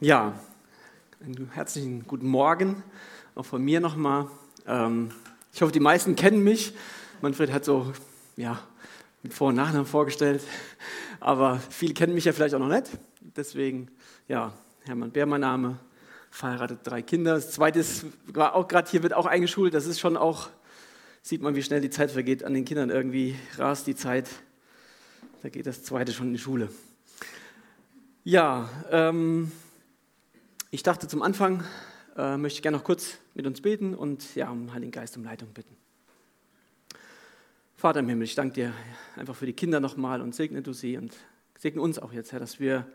Ja, einen herzlichen guten Morgen auch von mir nochmal. Ähm, ich hoffe, die meisten kennen mich. Manfred hat so ja, mit Vor- und Nachnamen vorgestellt, aber viele kennen mich ja vielleicht auch noch nicht. Deswegen, ja, Hermann Bär, mein Name, verheiratet, drei Kinder. Das zweite ist, war auch gerade hier, wird auch eingeschult. Das ist schon auch, sieht man, wie schnell die Zeit vergeht. An den Kindern irgendwie rast die Zeit. Da geht das zweite schon in die Schule. Ja, ähm, ich dachte zum Anfang, äh, möchte ich gerne noch kurz mit uns beten und ja, um Heiligen Geist um Leitung bitten. Vater im Himmel, ich danke dir einfach für die Kinder nochmal und segne du sie und segne uns auch jetzt, Herr, dass wir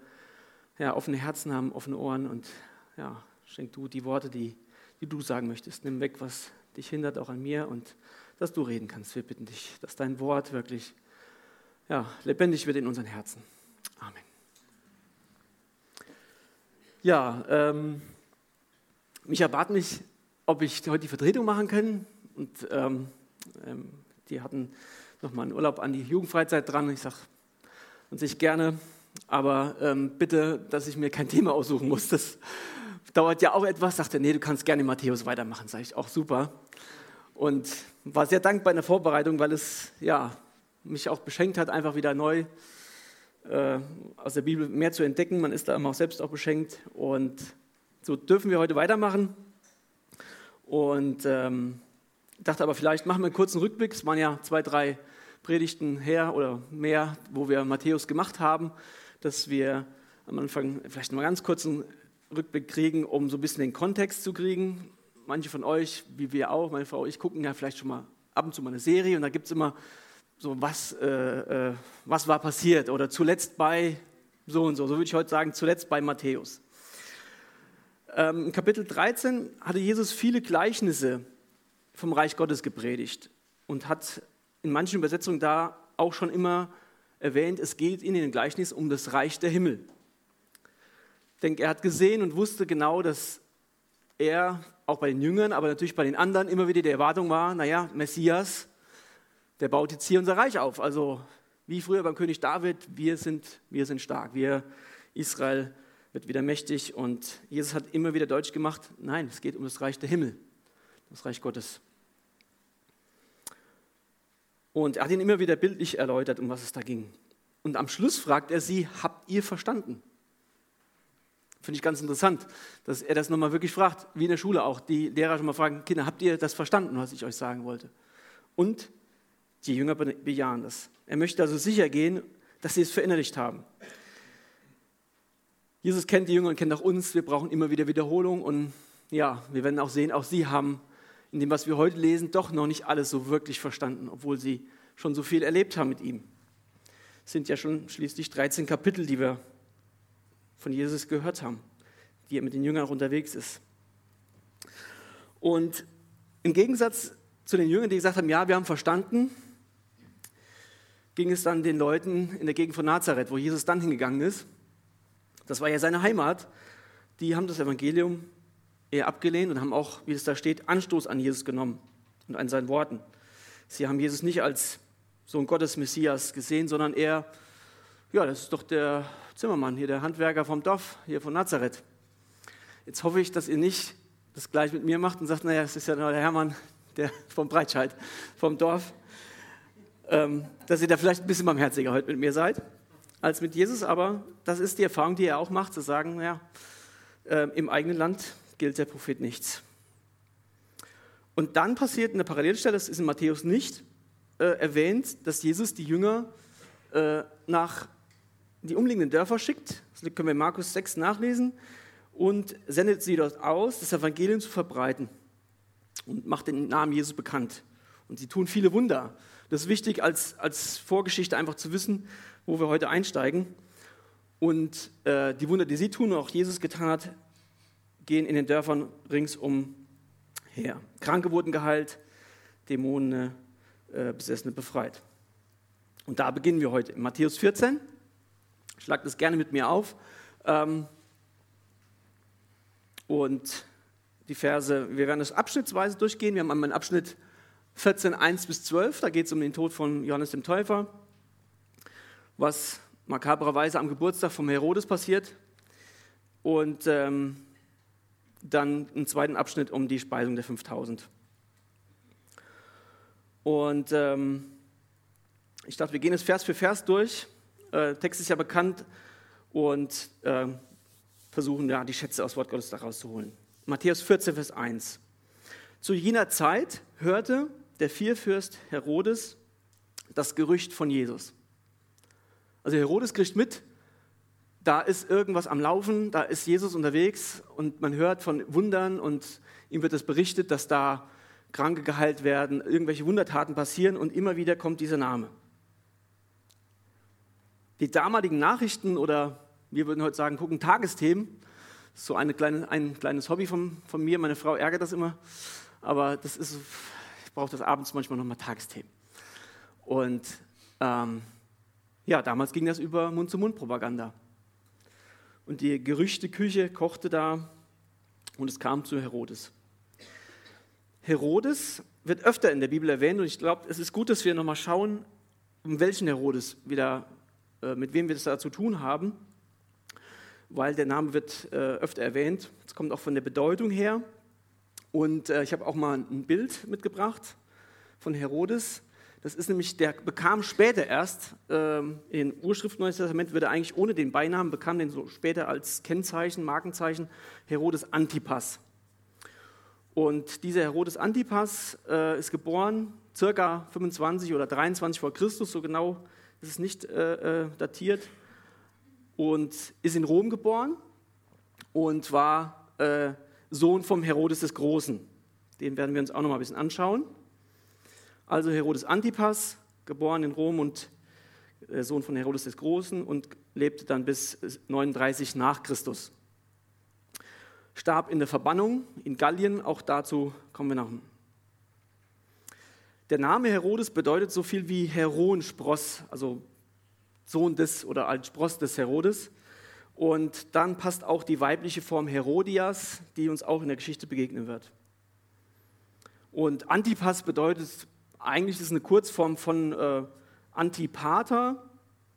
ja, offene Herzen haben, offene Ohren und ja, schenk du die Worte, die, die du sagen möchtest. Nimm weg, was dich hindert, auch an mir und dass du reden kannst. Wir bitten dich, dass dein Wort wirklich ja, lebendig wird in unseren Herzen. Amen. Ja, ähm, Micha bat mich, ob ich heute die Vertretung machen kann. Und ähm, ähm, die hatten nochmal einen Urlaub an die Jugendfreizeit dran. Ich sage an sich gerne, aber ähm, bitte, dass ich mir kein Thema aussuchen muss. Das dauert ja auch etwas. Sagte, nee, du kannst gerne Matthäus weitermachen. Sage ich, auch super. Und war sehr dankbar in der Vorbereitung, weil es ja, mich auch beschenkt hat, einfach wieder neu äh, aus der Bibel mehr zu entdecken. Man ist da immer auch selbst auch beschenkt. Und so dürfen wir heute weitermachen. Und ähm, dachte aber, vielleicht machen wir einen kurzen Rückblick. Es waren ja zwei, drei Predigten her oder mehr, wo wir Matthäus gemacht haben, dass wir am Anfang vielleicht mal ganz kurzen Rückblick kriegen, um so ein bisschen den Kontext zu kriegen. Manche von euch, wie wir auch, meine Frau, ich gucken ja vielleicht schon mal ab und zu mal eine Serie und da gibt es immer so, was, äh, äh, was war passiert oder zuletzt bei so und so. So würde ich heute sagen, zuletzt bei Matthäus. Ähm, in Kapitel 13 hatte Jesus viele Gleichnisse vom Reich Gottes gepredigt und hat in manchen Übersetzungen da auch schon immer erwähnt, es geht in den Gleichnis um das Reich der Himmel. Ich denke, er hat gesehen und wusste genau, dass er auch bei den Jüngern, aber natürlich bei den anderen immer wieder die Erwartung war, naja, Messias, der baut jetzt hier unser Reich auf. Also wie früher beim König David, wir sind, wir sind stark. Wir, Israel wird wieder mächtig. Und Jesus hat immer wieder deutlich gemacht, nein, es geht um das Reich der Himmel, das Reich Gottes. Und er hat ihn immer wieder bildlich erläutert, um was es da ging. Und am Schluss fragt er sie, habt ihr verstanden? Finde ich ganz interessant, dass er das nochmal wirklich fragt, wie in der Schule auch. Die Lehrer schon mal fragen, Kinder, habt ihr das verstanden, was ich euch sagen wollte? Und die Jünger bejahen das. Er möchte also sicher gehen, dass sie es verinnerlicht haben. Jesus kennt die Jünger und kennt auch uns. Wir brauchen immer wieder Wiederholung. Und ja, wir werden auch sehen, auch sie haben in dem, was wir heute lesen, doch noch nicht alles so wirklich verstanden, obwohl sie schon so viel erlebt haben mit ihm. Es sind ja schon schließlich 13 Kapitel, die wir von Jesus gehört haben, die er mit den Jüngern unterwegs ist. Und im Gegensatz zu den Jüngern, die gesagt haben, ja, wir haben verstanden, ging es dann den Leuten in der Gegend von Nazareth, wo Jesus dann hingegangen ist. Das war ja seine Heimat. Die haben das Evangelium eher abgelehnt und haben auch, wie es da steht, Anstoß an Jesus genommen und an seinen Worten. Sie haben Jesus nicht als Sohn Gottes Messias gesehen, sondern eher, ja, das ist doch der Zimmermann hier, der Handwerker vom Dorf, hier von Nazareth. Jetzt hoffe ich, dass ihr nicht das gleich mit mir macht und sagt, naja, es ist ja nur der Hermann der vom Breitscheid, vom Dorf ähm, dass ihr da vielleicht ein bisschen barmherziger heute mit mir seid als mit Jesus, aber das ist die Erfahrung, die er auch macht, zu sagen, ja, äh, im eigenen Land gilt der Prophet nichts. Und dann passiert eine Parallelstelle, das ist in Matthäus nicht äh, erwähnt, dass Jesus die Jünger äh, nach die umliegenden Dörfer schickt. Das können wir in Markus 6 nachlesen und sendet sie dort aus, das Evangelium zu verbreiten und macht den Namen Jesus bekannt. Und sie tun viele Wunder. Das ist wichtig als, als Vorgeschichte einfach zu wissen, wo wir heute einsteigen. Und äh, die Wunder, die sie tun und auch Jesus getan hat, gehen in den Dörfern ringsum her. Kranke wurden geheilt, Dämonen, äh, Besessene befreit. Und da beginnen wir heute. In Matthäus 14, schlagt das gerne mit mir auf. Ähm, und die Verse, wir werden das abschnittsweise durchgehen. Wir haben einmal einen Abschnitt 14, 1 bis 12, da geht es um den Tod von Johannes dem Täufer, was makabrerweise am Geburtstag von Herodes passiert. und ähm, dann im zweiten Abschnitt um die Speisung der 5000. Und ähm, ich dachte, wir gehen es Vers für Vers durch. Äh, Text ist ja bekannt und äh, versuchen ja die Schätze aus Wort Gottes daraus zu holen. Matthäus 14, Vers 1. Zu jener Zeit hörte der Vierfürst Herodes das Gerücht von Jesus. Also Herodes kriegt mit, da ist irgendwas am Laufen, da ist Jesus unterwegs und man hört von Wundern und ihm wird es berichtet, dass da Kranke geheilt werden, irgendwelche Wundertaten passieren und immer wieder kommt dieser Name. Die damaligen Nachrichten oder wir würden heute sagen, gucken Tagesthemen, so eine kleine, ein kleines Hobby von, von mir, meine Frau ärgert das immer, aber das ist, ich brauche das abends manchmal nochmal Tagesthemen. Und ähm, ja, damals ging das über Mund-zu-Mund-Propaganda. Und die Gerüchteküche kochte da und es kam zu Herodes. Herodes wird öfter in der Bibel erwähnt und ich glaube, es ist gut, dass wir nochmal schauen, um welchen Herodes wieder, äh, mit wem wir das da zu tun haben, weil der Name wird äh, öfter erwähnt. Es kommt auch von der Bedeutung her. Und äh, ich habe auch mal ein Bild mitgebracht von Herodes. Das ist nämlich, der bekam später erst, ähm, in Urschrift Neues Testament wird er eigentlich ohne den Beinamen, bekam den so später als Kennzeichen, Markenzeichen, Herodes Antipas. Und dieser Herodes Antipas äh, ist geboren circa 25 oder 23 vor Christus, so genau ist es nicht äh, äh, datiert, und ist in Rom geboren und war äh, Sohn vom Herodes des Großen. Den werden wir uns auch noch mal ein bisschen anschauen. Also Herodes Antipas, geboren in Rom und äh, Sohn von Herodes des Großen und lebte dann bis 39 nach Christus. Starb in der Verbannung in Gallien, auch dazu kommen wir nach. Der Name Herodes bedeutet so viel wie Heroenspross, also Sohn des oder als Spross des Herodes. Und dann passt auch die weibliche Form Herodias, die uns auch in der Geschichte begegnen wird. Und Antipas bedeutet eigentlich ist es eine Kurzform von äh, Antipater,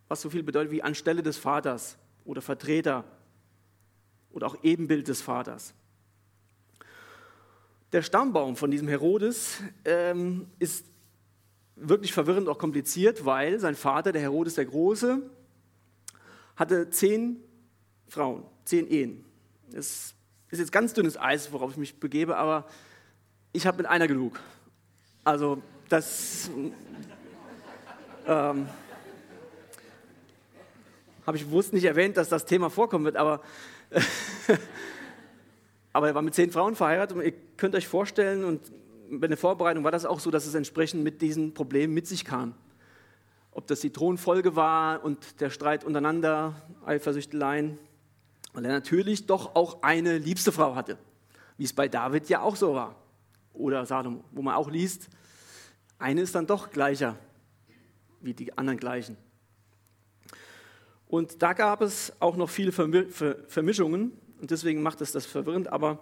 was so viel bedeutet wie anstelle des Vaters oder Vertreter oder auch Ebenbild des Vaters. Der Stammbaum von diesem Herodes ähm, ist wirklich verwirrend, auch kompliziert, weil sein Vater, der Herodes der Große, hatte zehn Frauen, zehn Ehen. Das ist jetzt ganz dünnes Eis, worauf ich mich begebe, aber ich habe mit einer genug. Also das ähm, habe ich bewusst nicht erwähnt, dass das Thema vorkommen wird, aber, aber er war mit zehn Frauen verheiratet und ihr könnt euch vorstellen, und bei der Vorbereitung war das auch so, dass es entsprechend mit diesen Problemen mit sich kam. Ob das die Thronfolge war und der Streit untereinander, Eifersüchteleien, weil er natürlich doch auch eine liebste Frau hatte, wie es bei David ja auch so war. Oder Salomo, wo man auch liest, eine ist dann doch gleicher wie die anderen gleichen. Und da gab es auch noch viele Vermischungen und deswegen macht es das verwirrend. Aber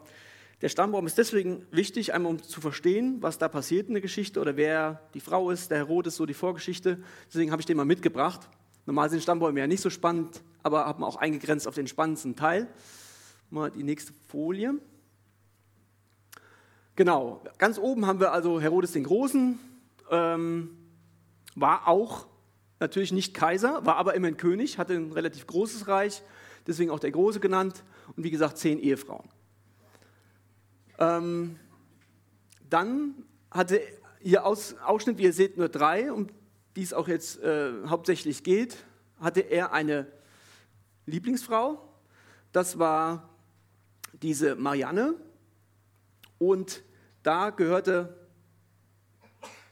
der Stammbaum ist deswegen wichtig, einmal um zu verstehen, was da passiert in der Geschichte oder wer die Frau ist, der Herodes, so die Vorgeschichte. Deswegen habe ich den mal mitgebracht. Normal sind Stammbäume ja nicht so spannend, aber haben auch eingegrenzt auf den spannendsten Teil. Mal die nächste Folie. Genau, ganz oben haben wir also Herodes den Großen, ähm, war auch natürlich nicht Kaiser, war aber immerhin König, hatte ein relativ großes Reich, deswegen auch der Große genannt und wie gesagt zehn Ehefrauen. Ähm, dann hatte hier Aus, Ausschnitt, wie ihr seht, nur drei, um die es auch jetzt äh, hauptsächlich geht, hatte er eine Lieblingsfrau, das war diese Marianne und da gehörte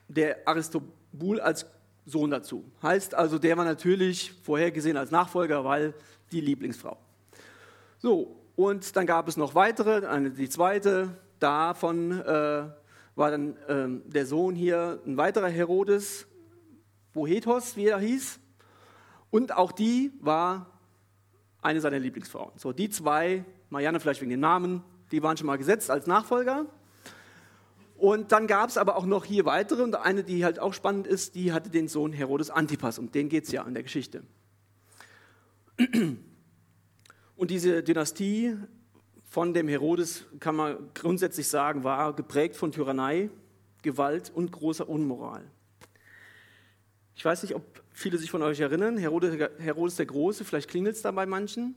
der Aristobul als Sohn dazu. Heißt also, der war natürlich vorhergesehen als Nachfolger, weil die Lieblingsfrau. So, und dann gab es noch weitere, eine, die zweite, davon äh, war dann äh, der Sohn hier, ein weiterer Herodes, Boethos, wie er hieß. Und auch die war eine seiner Lieblingsfrauen. So, die zwei, Marianne vielleicht wegen dem Namen, die waren schon mal gesetzt als Nachfolger. Und dann gab es aber auch noch hier weitere und eine, die halt auch spannend ist, die hatte den Sohn Herodes Antipas, um den geht es ja in der Geschichte. Und diese Dynastie von dem Herodes, kann man grundsätzlich sagen, war geprägt von Tyrannei, Gewalt und großer Unmoral. Ich weiß nicht, ob viele sich von euch erinnern, Herodes, der Große, vielleicht klingelt es da bei manchen.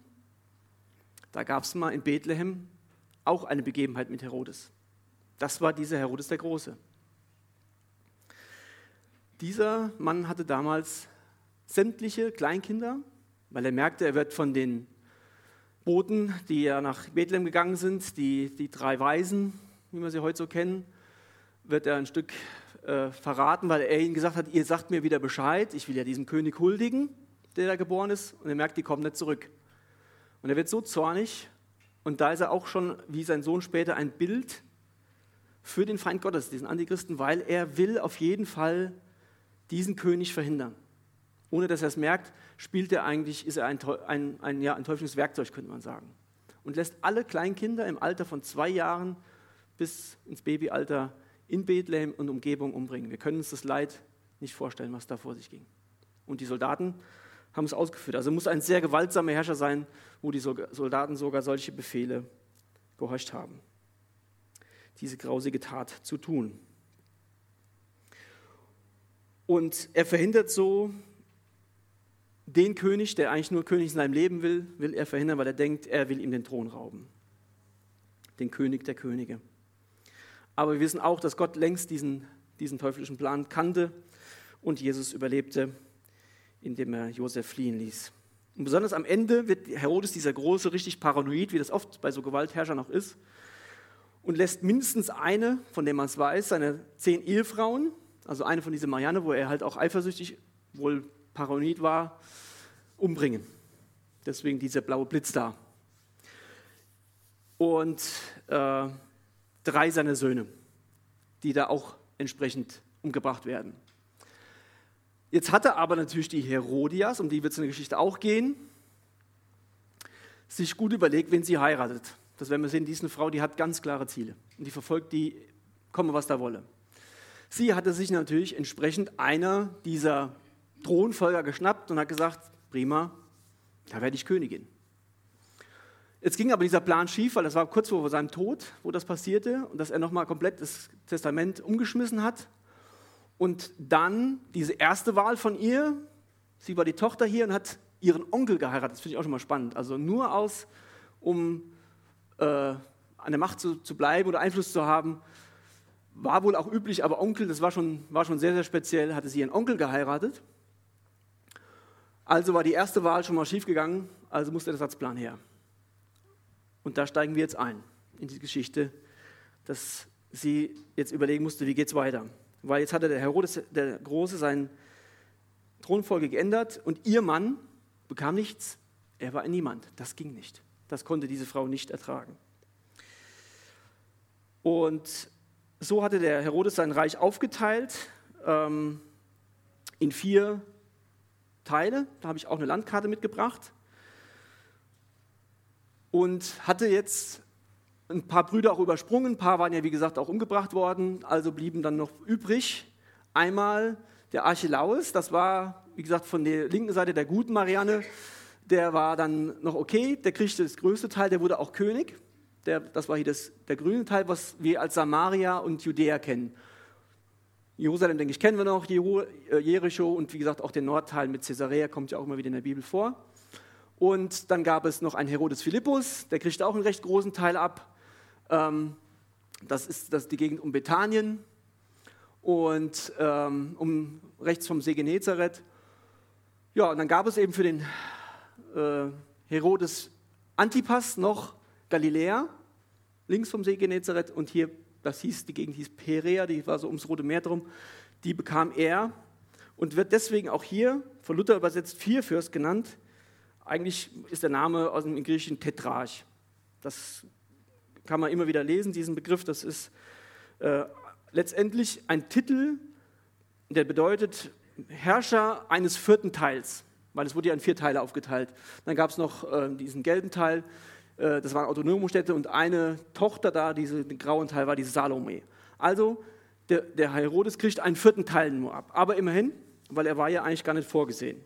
Da gab es mal in Bethlehem auch eine Begebenheit mit Herodes. Das war dieser Herodes der Große. Dieser Mann hatte damals sämtliche Kleinkinder, weil er merkte, er wird von den Boten, die ja nach Bethlehem gegangen sind, die, die drei Weisen, wie wir sie heute so kennen, wird er ein Stück äh, verraten, weil er ihnen gesagt hat, ihr sagt mir wieder Bescheid, ich will ja diesem König huldigen, der da geboren ist, und er merkt, die kommen nicht zurück. Und er wird so zornig, und da ist er auch schon, wie sein Sohn später, ein Bild für den Feind Gottes, diesen Antichristen, weil er will auf jeden Fall diesen König verhindern. Ohne dass er es merkt, spielt er eigentlich, ist er ein, ein, ein, ja, ein teuflisches Werkzeug, könnte man sagen. Und lässt alle Kleinkinder im Alter von zwei Jahren bis ins Babyalter in Bethlehem und Umgebung umbringen. Wir können uns das Leid nicht vorstellen, was da vor sich ging. Und die Soldaten haben es ausgeführt. Also muss ein sehr gewaltsamer Herrscher sein, wo die Soldaten sogar solche Befehle gehorcht haben, diese grausige Tat zu tun. Und er verhindert so den König, der eigentlich nur König in seinem Leben will, will er verhindern, weil er denkt, er will ihm den Thron rauben. Den König der Könige. Aber wir wissen auch, dass Gott längst diesen, diesen teuflischen Plan kannte und Jesus überlebte, indem er Josef fliehen ließ. Und besonders am Ende wird Herodes dieser Große richtig paranoid, wie das oft bei so Gewaltherrschern noch ist, und lässt mindestens eine, von der man es weiß, seine zehn Ehefrauen, also eine von diesen Marianne, wo er halt auch eifersüchtig wohl paranoid war, umbringen. Deswegen dieser blaue Blitz da. Und äh, drei seiner Söhne, die da auch entsprechend umgebracht werden. Jetzt hatte aber natürlich die Herodias, um die wird es in der Geschichte auch gehen, sich gut überlegt, wen sie heiratet. Das werden wir sehen, diese Frau, die hat ganz klare Ziele. Und die verfolgt die, komme was da wolle. Sie hatte sich natürlich entsprechend einer dieser Thronfolger geschnappt und hat gesagt, prima, da werde ich Königin. Jetzt ging aber dieser Plan schief, weil das war kurz vor seinem Tod, wo das passierte und dass er nochmal komplett das Testament umgeschmissen hat. Und dann diese erste Wahl von ihr, sie war die Tochter hier und hat ihren Onkel geheiratet. Das finde ich auch schon mal spannend. Also nur aus, um äh, an der Macht zu, zu bleiben oder Einfluss zu haben, war wohl auch üblich, aber Onkel, das war schon, war schon sehr, sehr speziell, hatte sie ihren Onkel geheiratet. Also war die erste Wahl schon mal schiefgegangen, also musste der Satzplan her. Und da steigen wir jetzt ein in die Geschichte, dass sie jetzt überlegen musste, wie geht es weiter. Weil jetzt hatte der Herodes der Große seine Thronfolge geändert und ihr Mann bekam nichts. Er war ein Niemand. Das ging nicht. Das konnte diese Frau nicht ertragen. Und so hatte der Herodes sein Reich aufgeteilt ähm, in vier Teile. Da habe ich auch eine Landkarte mitgebracht. Und hatte jetzt ein paar Brüder auch übersprungen. Ein paar waren ja, wie gesagt, auch umgebracht worden. Also blieben dann noch übrig. Einmal der Archelaus, das war, wie gesagt, von der linken Seite der guten Marianne. Der war dann noch okay, der kriegte das größte Teil, der wurde auch König. Der, das war hier das, der grüne Teil, was wir als Samaria und Judäa kennen. Jerusalem, denke ich, kennen wir noch, äh, Jericho und wie gesagt auch den Nordteil mit Caesarea kommt ja auch immer wieder in der Bibel vor. Und dann gab es noch einen Herodes Philippus, der kriegt auch einen recht großen Teil ab. Ähm, das ist das die Gegend um Bethanien und ähm, um rechts vom See Genezareth. Ja, und dann gab es eben für den äh, Herodes Antipas noch Galiläa, links vom See Genezareth und hier das hieß, die Gegend hieß Perea, die war so ums Rote Meer drum, die bekam er und wird deswegen auch hier, von Luther übersetzt, Vierfürst genannt. Eigentlich ist der Name aus dem Griechischen Tetrarch. Das kann man immer wieder lesen, diesen Begriff. Das ist äh, letztendlich ein Titel, der bedeutet Herrscher eines vierten Teils, weil es wurde ja in vier Teile aufgeteilt. Dann gab es noch äh, diesen gelben Teil, äh, das waren autonome Städte und eine Tochter da, diese, den grauen Teil war diese Salome. Also der, der Herodes kriegt einen vierten Teil nur ab, aber immerhin, weil er war ja eigentlich gar nicht vorgesehen.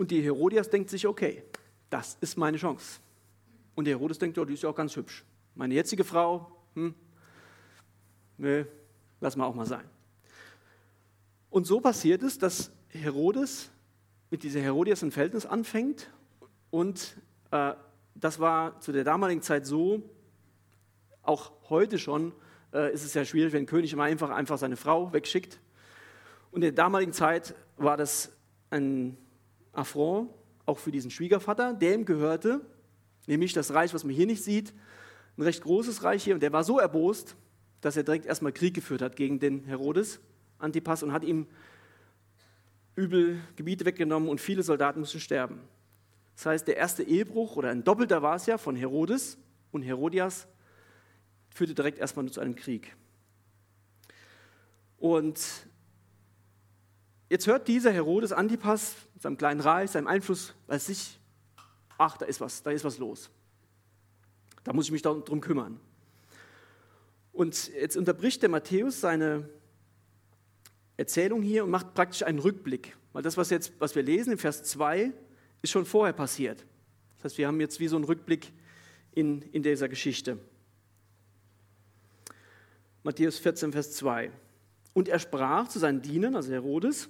Und die Herodias denkt sich, okay, das ist meine Chance. Und der Herodes denkt, ja, die ist ja auch ganz hübsch. Meine jetzige Frau, hm, nee, lass mal auch mal sein. Und so passiert es, dass Herodes mit dieser Herodias ein Verhältnis anfängt und äh, das war zu der damaligen Zeit so, auch heute schon äh, ist es ja schwierig, wenn ein König immer einfach, einfach seine Frau wegschickt. Und in der damaligen Zeit war das ein Affront, auch für diesen Schwiegervater, der ihm gehörte, nämlich das Reich, was man hier nicht sieht, ein recht großes Reich hier. Und der war so erbost, dass er direkt erstmal Krieg geführt hat gegen den Herodes, Antipas, und hat ihm übel Gebiete weggenommen und viele Soldaten mussten sterben. Das heißt, der erste Ehebruch oder ein doppelter war es ja von Herodes und Herodias führte direkt erstmal zu einem Krieg. Und jetzt hört dieser Herodes Antipas seinem kleinen Reich, seinem Einfluss bei sich, ach, da ist was, da ist was los. Da muss ich mich darum kümmern. Und jetzt unterbricht der Matthäus seine Erzählung hier und macht praktisch einen Rückblick. Weil das, was, jetzt, was wir lesen in Vers 2, ist schon vorher passiert. Das heißt, wir haben jetzt wie so einen Rückblick in, in dieser Geschichte. Matthäus 14, Vers 2. Und er sprach zu seinen Dienern, also Herodes,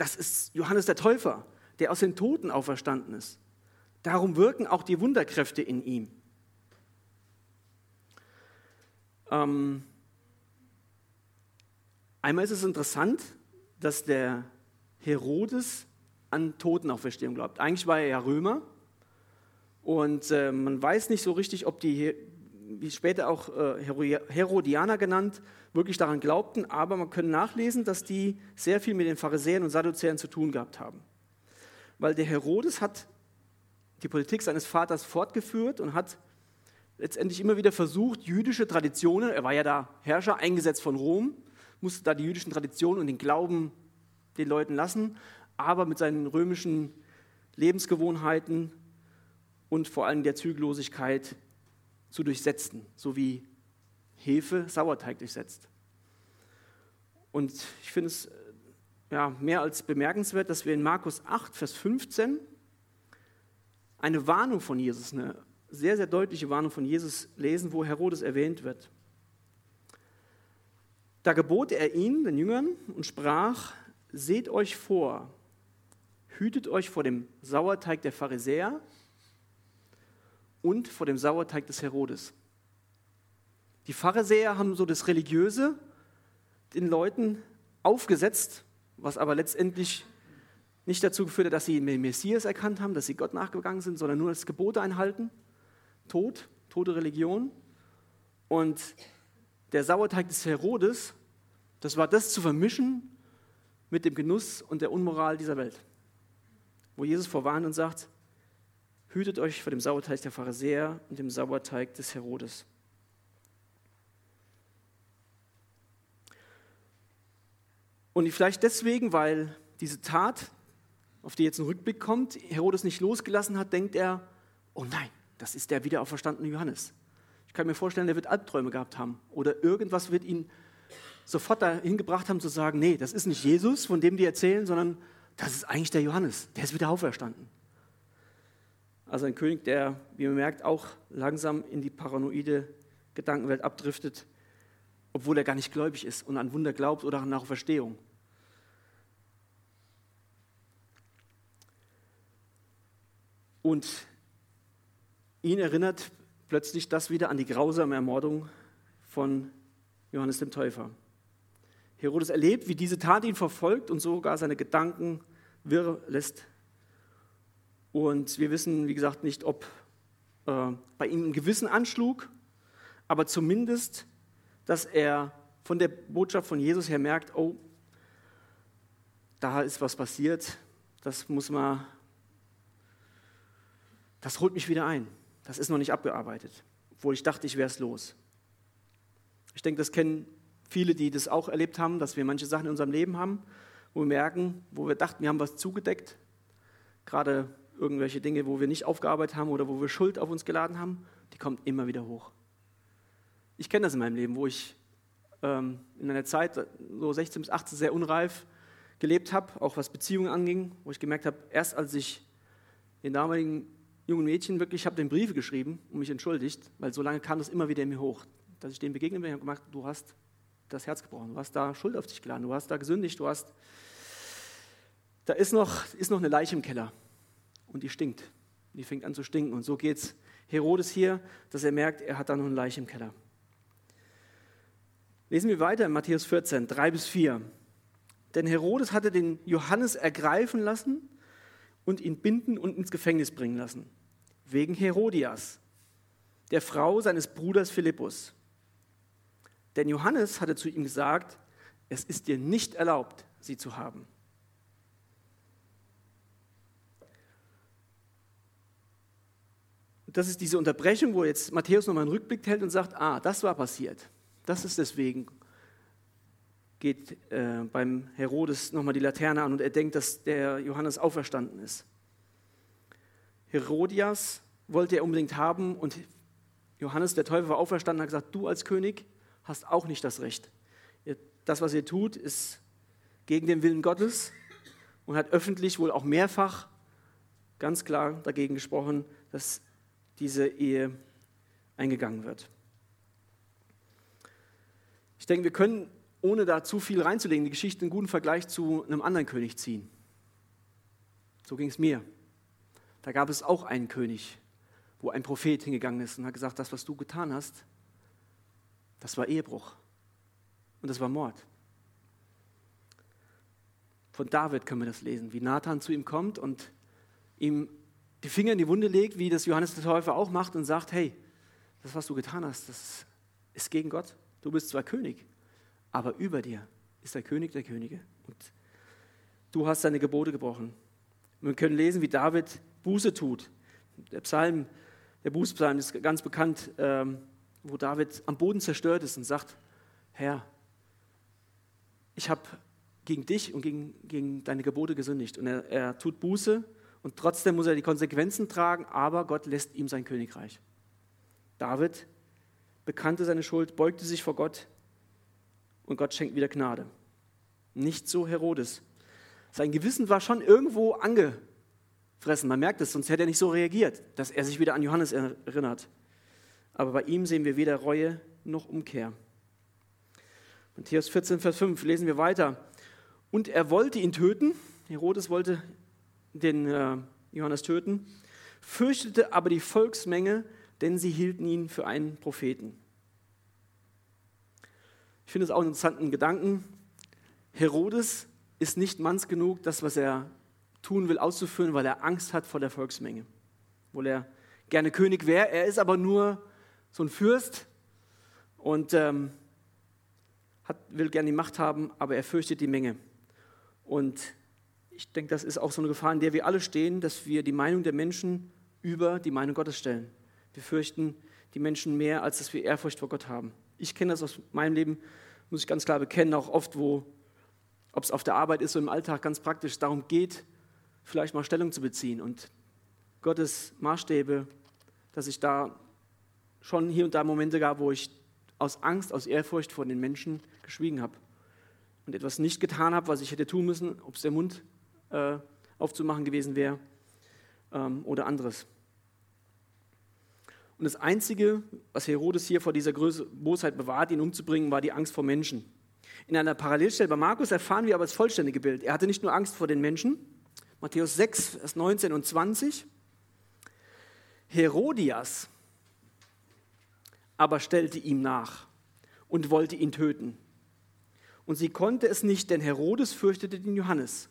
das ist Johannes der Täufer, der aus den Toten auferstanden ist. Darum wirken auch die Wunderkräfte in ihm. Ähm, einmal ist es interessant, dass der Herodes an Totenauferstehung glaubt. Eigentlich war er ja Römer und äh, man weiß nicht so richtig, ob die wie später auch äh, Herodianer genannt, wirklich daran glaubten, aber man kann nachlesen, dass die sehr viel mit den Pharisäern und Sadduzäern zu tun gehabt haben. Weil der Herodes hat die Politik seines Vaters fortgeführt und hat letztendlich immer wieder versucht, jüdische Traditionen, er war ja da Herrscher, eingesetzt von Rom, musste da die jüdischen Traditionen und den Glauben den Leuten lassen, aber mit seinen römischen Lebensgewohnheiten und vor allem der Zügellosigkeit zu durchsetzen, so wie Hefe Sauerteig durchsetzt. Und ich finde es äh, ja, mehr als bemerkenswert, dass wir in Markus 8, Vers 15 eine Warnung von Jesus, eine sehr, sehr deutliche Warnung von Jesus lesen, wo Herodes erwähnt wird. Da gebot er ihnen, den Jüngern, und sprach, seht euch vor, hütet euch vor dem Sauerteig der Pharisäer und vor dem Sauerteig des Herodes. Die Pharisäer haben so das Religiöse den Leuten aufgesetzt, was aber letztendlich nicht dazu geführt hat, dass sie den Messias erkannt haben, dass sie Gott nachgegangen sind, sondern nur das Gebote einhalten. Tod, tote Religion. Und der Sauerteig des Herodes, das war das zu vermischen mit dem Genuss und der Unmoral dieser Welt. Wo Jesus vorwarnt und sagt, hütet euch vor dem Sauerteig der Pharisäer und dem Sauerteig des Herodes. Und vielleicht deswegen, weil diese Tat, auf die jetzt ein Rückblick kommt, Herodes nicht losgelassen hat, denkt er, oh nein, das ist der wiederauferstandene Johannes. Ich kann mir vorstellen, der wird Albträume gehabt haben oder irgendwas wird ihn sofort dahin gebracht haben zu sagen, nee, das ist nicht Jesus, von dem die erzählen, sondern das ist eigentlich der Johannes, der ist wieder auferstanden. Also ein König, der, wie man merkt, auch langsam in die paranoide Gedankenwelt abdriftet, obwohl er gar nicht gläubig ist und an Wunder glaubt oder an Auferstehung. Und ihn erinnert plötzlich das wieder an die grausame Ermordung von Johannes dem Täufer. Herodes erlebt, wie diese Tat ihn verfolgt und sogar seine Gedanken wirr lässt und wir wissen, wie gesagt, nicht, ob äh, bei ihm ein Gewissen anschlug, aber zumindest, dass er von der Botschaft von Jesus her merkt, oh, da ist was passiert, das muss man, das holt mich wieder ein. Das ist noch nicht abgearbeitet, obwohl ich dachte, ich wäre es los. Ich denke, das kennen viele, die das auch erlebt haben, dass wir manche Sachen in unserem Leben haben, wo wir merken, wo wir dachten, wir haben was zugedeckt, gerade irgendwelche Dinge, wo wir nicht aufgearbeitet haben oder wo wir Schuld auf uns geladen haben, die kommt immer wieder hoch. Ich kenne das in meinem Leben, wo ich ähm, in einer Zeit, so 16 bis 18, sehr unreif gelebt habe, auch was Beziehungen anging, wo ich gemerkt habe, erst als ich den damaligen jungen Mädchen wirklich, ich habe den Briefe geschrieben und mich entschuldigt, weil so lange kam das immer wieder in mir hoch, dass ich dem begegnet bin. Ich habe gemacht, du hast das Herz gebrochen, du hast da Schuld auf dich geladen, du hast da gesündigt, du hast, da ist noch, ist noch eine Leiche im Keller und die stinkt. Die fängt an zu stinken und so geht es Herodes hier, dass er merkt, er hat da noch eine Leiche im Keller. Lesen wir weiter in Matthäus 14, 3 bis 4. Denn Herodes hatte den Johannes ergreifen lassen und ihn binden und ins Gefängnis bringen lassen, wegen Herodias, der Frau seines Bruders Philippus. Denn Johannes hatte zu ihm gesagt, es ist dir nicht erlaubt, sie zu haben. Das ist diese Unterbrechung, wo jetzt Matthäus nochmal einen Rückblick hält und sagt, ah, das war passiert. Das ist deswegen, geht äh, beim Herodes nochmal die Laterne an und er denkt, dass der Johannes auferstanden ist. Herodias wollte er unbedingt haben und Johannes, der Teufel, war auferstanden und hat gesagt, du als König hast auch nicht das Recht. Das, was ihr tut, ist gegen den Willen Gottes und hat öffentlich wohl auch mehrfach ganz klar dagegen gesprochen, dass diese Ehe eingegangen wird. Ich denke, wir können, ohne da zu viel reinzulegen, die Geschichte einen guten Vergleich zu einem anderen König ziehen. So ging es mir. Da gab es auch einen König, wo ein Prophet hingegangen ist und hat gesagt, das, was du getan hast, das war Ehebruch und das war Mord. Von David können wir das lesen, wie Nathan zu ihm kommt und ihm die Finger in die Wunde legt, wie das Johannes der Täufer auch macht und sagt, hey, das, was du getan hast, das ist gegen Gott. Du bist zwar König, aber über dir ist der König der Könige. Und du hast seine Gebote gebrochen. Wir können lesen, wie David Buße tut. Der Psalm, der Bußpsalm ist ganz bekannt, ähm, wo David am Boden zerstört ist und sagt, Herr, ich habe gegen dich und gegen, gegen deine Gebote gesündigt. Und er, er tut Buße und trotzdem muss er die Konsequenzen tragen, aber Gott lässt ihm sein Königreich. David bekannte seine Schuld, beugte sich vor Gott und Gott schenkt wieder Gnade. Nicht so Herodes. Sein Gewissen war schon irgendwo angefressen. Man merkt es, sonst hätte er nicht so reagiert, dass er sich wieder an Johannes erinnert. Aber bei ihm sehen wir weder Reue noch Umkehr. Matthäus 14, Vers 5 lesen wir weiter. Und er wollte ihn töten. Herodes wollte den äh, Johannes töten, fürchtete aber die Volksmenge, denn sie hielten ihn für einen Propheten. Ich finde es auch einen interessanten Gedanken. Herodes ist nicht manns genug, das, was er tun will, auszuführen, weil er Angst hat vor der Volksmenge. Obwohl er gerne König wäre. Er ist aber nur so ein Fürst und ähm, hat, will gerne die Macht haben, aber er fürchtet die Menge. Und ich denke, das ist auch so eine Gefahr, in der wir alle stehen, dass wir die Meinung der Menschen über die Meinung Gottes stellen. Wir fürchten die Menschen mehr, als dass wir Ehrfurcht vor Gott haben. Ich kenne das aus meinem Leben, muss ich ganz klar bekennen, auch oft, wo, ob es auf der Arbeit ist oder im Alltag, ganz praktisch darum geht, vielleicht mal Stellung zu beziehen und Gottes Maßstäbe, dass ich da schon hier und da Momente gab, wo ich aus Angst, aus Ehrfurcht vor den Menschen geschwiegen habe und etwas nicht getan habe, was ich hätte tun müssen, ob es der Mund äh, aufzumachen gewesen wäre ähm, oder anderes. Und das Einzige, was Herodes hier vor dieser Größe, Bosheit bewahrt, ihn umzubringen, war die Angst vor Menschen. In einer Parallelstelle bei Markus erfahren wir aber das vollständige Bild. Er hatte nicht nur Angst vor den Menschen, Matthäus 6, Vers 19 und 20. Herodias aber stellte ihm nach und wollte ihn töten. Und sie konnte es nicht, denn Herodes fürchtete den Johannes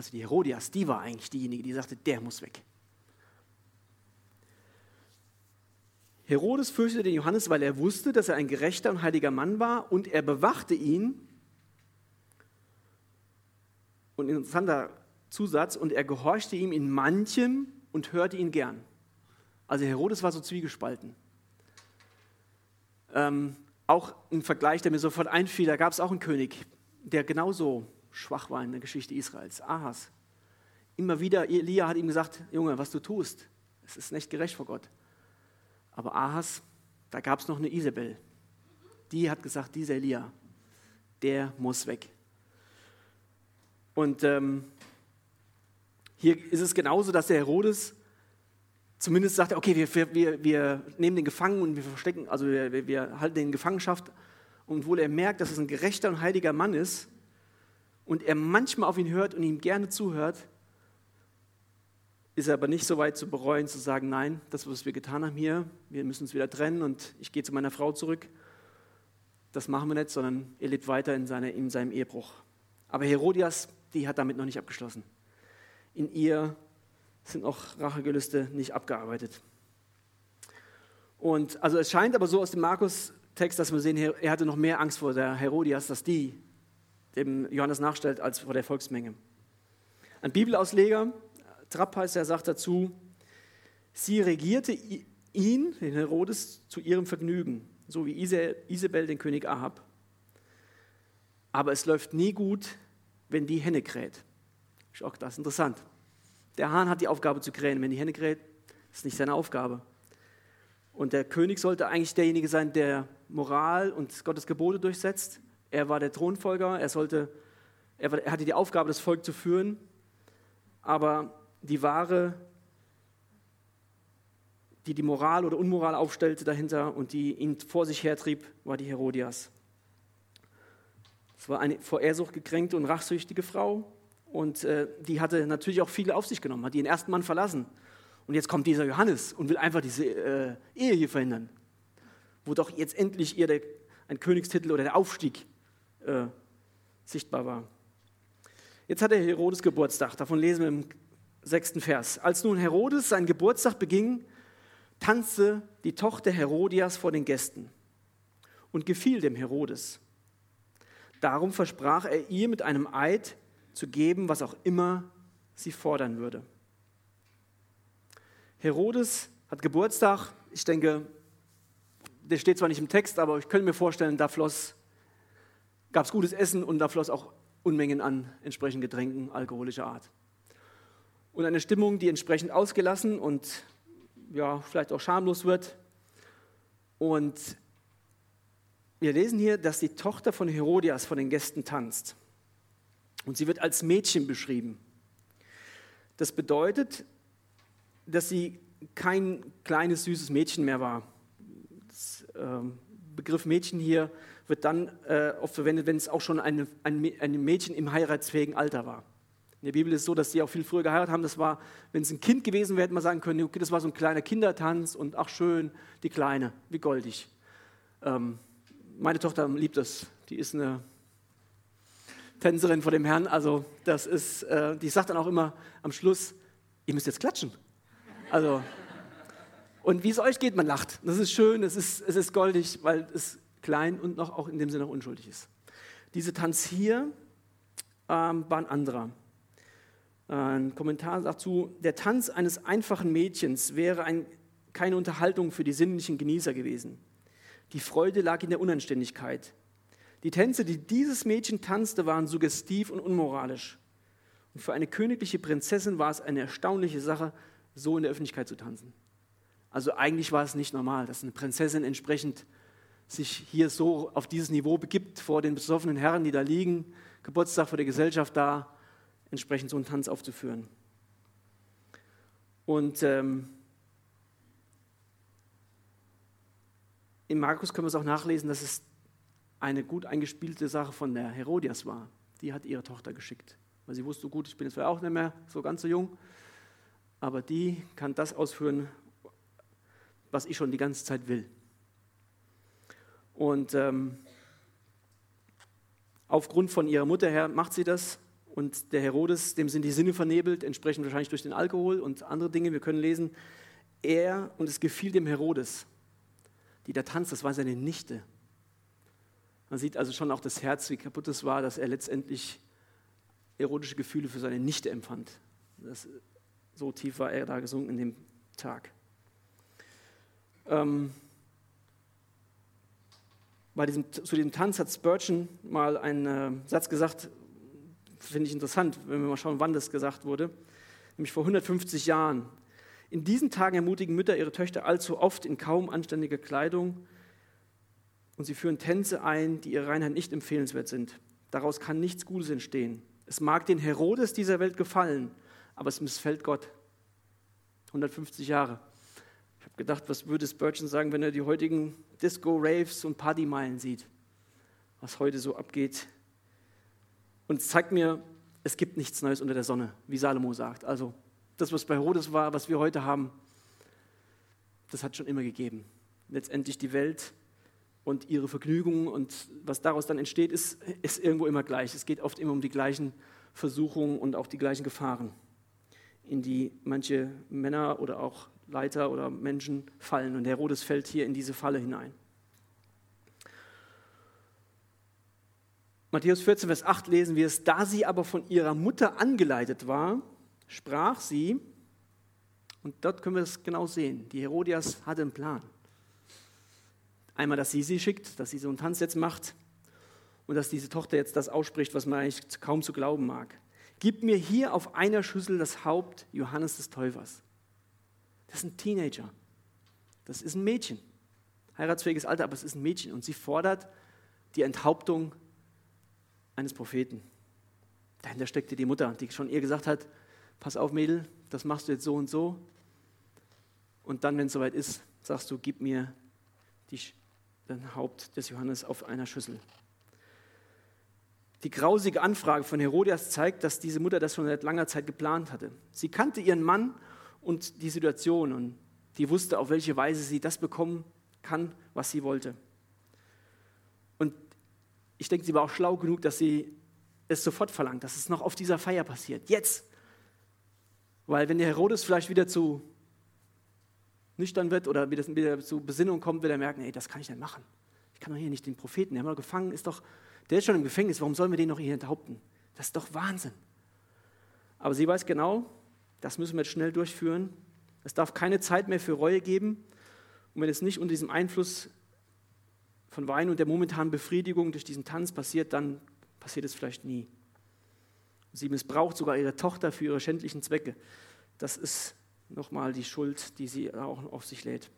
also die Herodias, die war eigentlich diejenige, die sagte, der muss weg. Herodes fürchtete den Johannes, weil er wusste, dass er ein gerechter und heiliger Mann war und er bewachte ihn. Und interessanter Zusatz, und er gehorchte ihm in manchem und hörte ihn gern. Also Herodes war so zwiegespalten. Ähm, auch ein Vergleich, der mir sofort einfiel, da gab es auch einen König, der genauso schwach war in der Geschichte Israels. Ahas. Immer wieder, Elia hat ihm gesagt, Junge, was du tust, es ist nicht gerecht vor Gott. Aber Ahas, da gab es noch eine Isabel. Die hat gesagt, dieser Elia, der muss weg. Und ähm, hier ist es genauso, dass der Herodes zumindest sagt okay, wir, wir, wir nehmen den Gefangen und wir verstecken, also wir, wir halten den in Gefangenschaft. Und obwohl er merkt, dass es ein gerechter und heiliger Mann ist und er manchmal auf ihn hört und ihm gerne zuhört, ist er aber nicht so weit zu bereuen, zu sagen, nein, das, was wir getan haben hier, wir müssen uns wieder trennen und ich gehe zu meiner Frau zurück. Das machen wir nicht, sondern er lebt weiter in, seine, in seinem Ehebruch. Aber Herodias, die hat damit noch nicht abgeschlossen. In ihr sind noch Rachegelüste nicht abgearbeitet. Und also es scheint aber so aus dem Markus-Text, dass wir sehen, er hatte noch mehr Angst vor der Herodias, dass die dem Johannes nachstellt, als vor der Volksmenge. Ein Bibelausleger, Trapp heißt er, sagt dazu, sie regierte ihn, den Herodes, zu ihrem Vergnügen, so wie Isabel den König Ahab. Aber es läuft nie gut, wenn die Henne kräht. Ist auch das interessant. Der Hahn hat die Aufgabe zu krähen. Wenn die Henne kräht, ist nicht seine Aufgabe. Und der König sollte eigentlich derjenige sein, der Moral und Gottes Gebote durchsetzt. Er war der Thronfolger, er, sollte, er, er hatte die Aufgabe, das Volk zu führen. Aber die wahre, die die Moral oder Unmoral aufstellte dahinter und die ihn vor sich hertrieb, war die Herodias. Es war eine vor Ehrsucht gekränkte und rachsüchtige Frau, und äh, die hatte natürlich auch viele auf sich genommen, hat ihren ersten Mann verlassen. Und jetzt kommt dieser Johannes und will einfach diese äh, Ehe hier verhindern. Wo doch jetzt endlich ihr der, ein Königstitel oder der Aufstieg äh, sichtbar war. Jetzt hat der Herodes Geburtstag, davon lesen wir im sechsten Vers. Als nun Herodes seinen Geburtstag beging, tanzte die Tochter Herodias vor den Gästen und gefiel dem Herodes. Darum versprach er ihr mit einem Eid, zu geben, was auch immer sie fordern würde. Herodes hat Geburtstag. Ich denke, der steht zwar nicht im Text, aber ich könnte mir vorstellen, da floss, gab es gutes Essen und da floss auch Unmengen an entsprechenden Getränken alkoholischer Art. Und eine Stimmung, die entsprechend ausgelassen und ja, vielleicht auch schamlos wird. Und wir lesen hier, dass die Tochter von Herodias vor den Gästen tanzt. Und sie wird als Mädchen beschrieben. Das bedeutet, dass sie kein kleines, süßes Mädchen mehr war. Der äh, Begriff Mädchen hier wird dann äh, oft verwendet, wenn es auch schon eine, ein, ein Mädchen im heiratsfähigen Alter war. In der Bibel ist es so, dass sie auch viel früher geheiratet haben. Das war, wenn es ein Kind gewesen wäre, hätte man sagen können, okay, das war so ein kleiner Kindertanz und ach schön, die Kleine, wie goldig. Ähm, meine Tochter liebt das. Die ist eine Tänzerin vor dem Herrn. Also das ist, äh, die sagt dann auch immer am Schluss, ihr müsst jetzt klatschen. Also, und wie es euch geht, man lacht. Das ist schön, es ist, es ist goldig, weil es klein und noch auch in dem Sinne auch unschuldig ist. Diese Tanz hier ähm, war ein anderer. Ein Kommentar sagt zu, der Tanz eines einfachen Mädchens wäre ein, keine Unterhaltung für die sinnlichen Genießer gewesen. Die Freude lag in der Unanständigkeit. Die Tänze, die dieses Mädchen tanzte, waren suggestiv und unmoralisch. Und für eine königliche Prinzessin war es eine erstaunliche Sache, so in der Öffentlichkeit zu tanzen. Also eigentlich war es nicht normal, dass eine Prinzessin entsprechend sich hier so auf dieses Niveau begibt, vor den besoffenen Herren, die da liegen, Geburtstag vor der Gesellschaft da, entsprechend so einen Tanz aufzuführen. Und ähm, in Markus können wir es auch nachlesen, dass es eine gut eingespielte Sache von der Herodias war. Die hat ihre Tochter geschickt. Weil sie wusste, gut, ich bin jetzt auch nicht mehr so ganz so jung, aber die kann das ausführen, was ich schon die ganze Zeit will. Und ähm, aufgrund von ihrer Mutter her macht sie das. Und der Herodes, dem sind die Sinne vernebelt, entsprechend wahrscheinlich durch den Alkohol und andere Dinge. Wir können lesen, er, und es gefiel dem Herodes, die da tanzt, das war seine Nichte. Man sieht also schon auch das Herz, wie kaputt es war, dass er letztendlich erotische Gefühle für seine Nichte empfand. Das, so tief war er da gesunken in dem Tag. Ähm, bei diesem, zu diesem Tanz hat Spurgeon mal einen äh, Satz gesagt, finde ich interessant, wenn wir mal schauen, wann das gesagt wurde, nämlich vor 150 Jahren. In diesen Tagen ermutigen Mütter ihre Töchter allzu oft in kaum anständiger Kleidung, und sie führen Tänze ein, die ihrer Reinheit nicht empfehlenswert sind. Daraus kann nichts Gutes entstehen. Es mag den Herodes dieser Welt gefallen, aber es missfällt Gott. 150 Jahre Ich habe gedacht, was würde Spurgeon sagen, wenn er die heutigen Disco-Raves und Partymeilen sieht, was heute so abgeht. Und es zeigt mir, es gibt nichts Neues unter der Sonne, wie Salomo sagt. Also das, was bei Herodes war, was wir heute haben, das hat schon immer gegeben. Letztendlich die Welt und ihre Vergnügungen und was daraus dann entsteht, ist, ist irgendwo immer gleich. Es geht oft immer um die gleichen Versuchungen und auch die gleichen Gefahren, in die manche Männer oder auch Leiter oder Menschen fallen. Und Herodes fällt hier in diese Falle hinein. Matthäus 14, Vers 8 lesen wir es, da sie aber von ihrer Mutter angeleitet war, sprach sie, und dort können wir es genau sehen, die Herodias hatte einen Plan. Einmal, dass sie sie schickt, dass sie so einen Tanz jetzt macht und dass diese Tochter jetzt das ausspricht, was man eigentlich kaum zu glauben mag. Gib mir hier auf einer Schüssel das Haupt Johannes des Täufers. Das ist ein Teenager. Das ist ein Mädchen. Heiratsfähiges Alter, aber es ist ein Mädchen. Und sie fordert die Enthauptung eines Propheten. Dahinter steckte die Mutter, die schon ihr gesagt hat, pass auf Mädel, das machst du jetzt so und so. Und dann, wenn es soweit ist, sagst du, gib mir die, den Haupt des Johannes auf einer Schüssel. Die grausige Anfrage von Herodias zeigt, dass diese Mutter das schon seit langer Zeit geplant hatte. Sie kannte ihren Mann und die Situation und die wusste, auf welche Weise sie das bekommen kann, was sie wollte. Und ich denke, sie war auch schlau genug, dass sie es sofort verlangt, dass es noch auf dieser Feier passiert. Jetzt. Weil wenn der Herodes vielleicht wieder zu nüchtern wird oder wieder, zu Besinnung kommt, wird er merken, ey, das kann ich nicht machen. Ich kann doch hier nicht den Propheten, der wir gefangen, ist doch, der ist schon im Gefängnis, warum sollen wir den noch hier enthaupten? Das ist doch Wahnsinn. Aber sie weiß genau, das müssen wir jetzt schnell durchführen. Es darf keine Zeit mehr für Reue geben. Und wenn es nicht unter diesem Einfluss von Wein und der momentanen Befriedigung durch diesen Tanz passiert, dann passiert es vielleicht nie. Sie missbraucht sogar ihre Tochter für ihre schändlichen Zwecke. Das ist nochmal die Schuld, die sie auch auf sich lädt.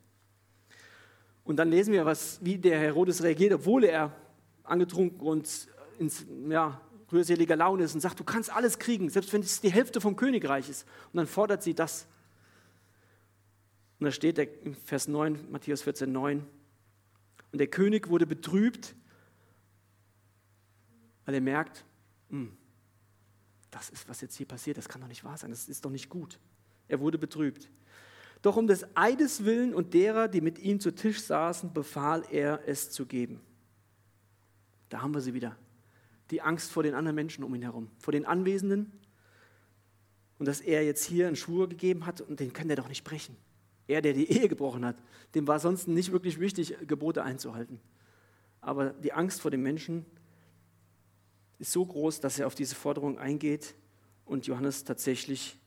Und dann lesen wir, was, wie der Herodes reagiert, obwohl er angetrunken und ins, ja, rührseliger Laune ist und sagt, du kannst alles kriegen, selbst wenn es die Hälfte vom Königreich ist. Und dann fordert sie das. Und da steht in Vers 9, Matthäus 14, 9, und der König wurde betrübt, weil er merkt, hm, das ist, was jetzt hier passiert, das kann doch nicht wahr sein, das ist doch nicht gut. Er wurde betrübt. Doch um des Eides willen und derer, die mit ihm zu Tisch saßen, befahl er es zu geben. Da haben wir sie wieder. Die Angst vor den anderen Menschen um ihn herum, vor den Anwesenden. Und dass er jetzt hier einen Schwur gegeben hat und den kann er doch nicht brechen. Er, der die Ehe gebrochen hat, dem war sonst nicht wirklich wichtig, Gebote einzuhalten. Aber die Angst vor dem Menschen ist so groß, dass er auf diese Forderung eingeht und Johannes tatsächlich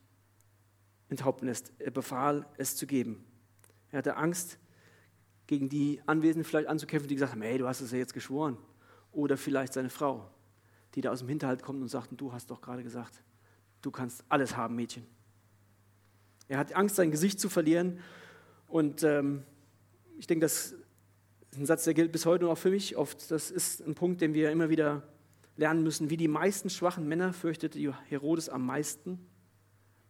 enthaupten lässt. Er befahl, es zu geben. Er hatte Angst, gegen die Anwesenden vielleicht anzukämpfen, die gesagt haben, hey, du hast es ja jetzt geschworen. Oder vielleicht seine Frau, die da aus dem Hinterhalt kommt und sagt, du hast doch gerade gesagt, du kannst alles haben, Mädchen. Er hat Angst, sein Gesicht zu verlieren. Und ähm, ich denke, das ist ein Satz, der gilt bis heute noch für mich oft. Das ist ein Punkt, den wir immer wieder lernen müssen. Wie die meisten schwachen Männer fürchtete Herodes am meisten,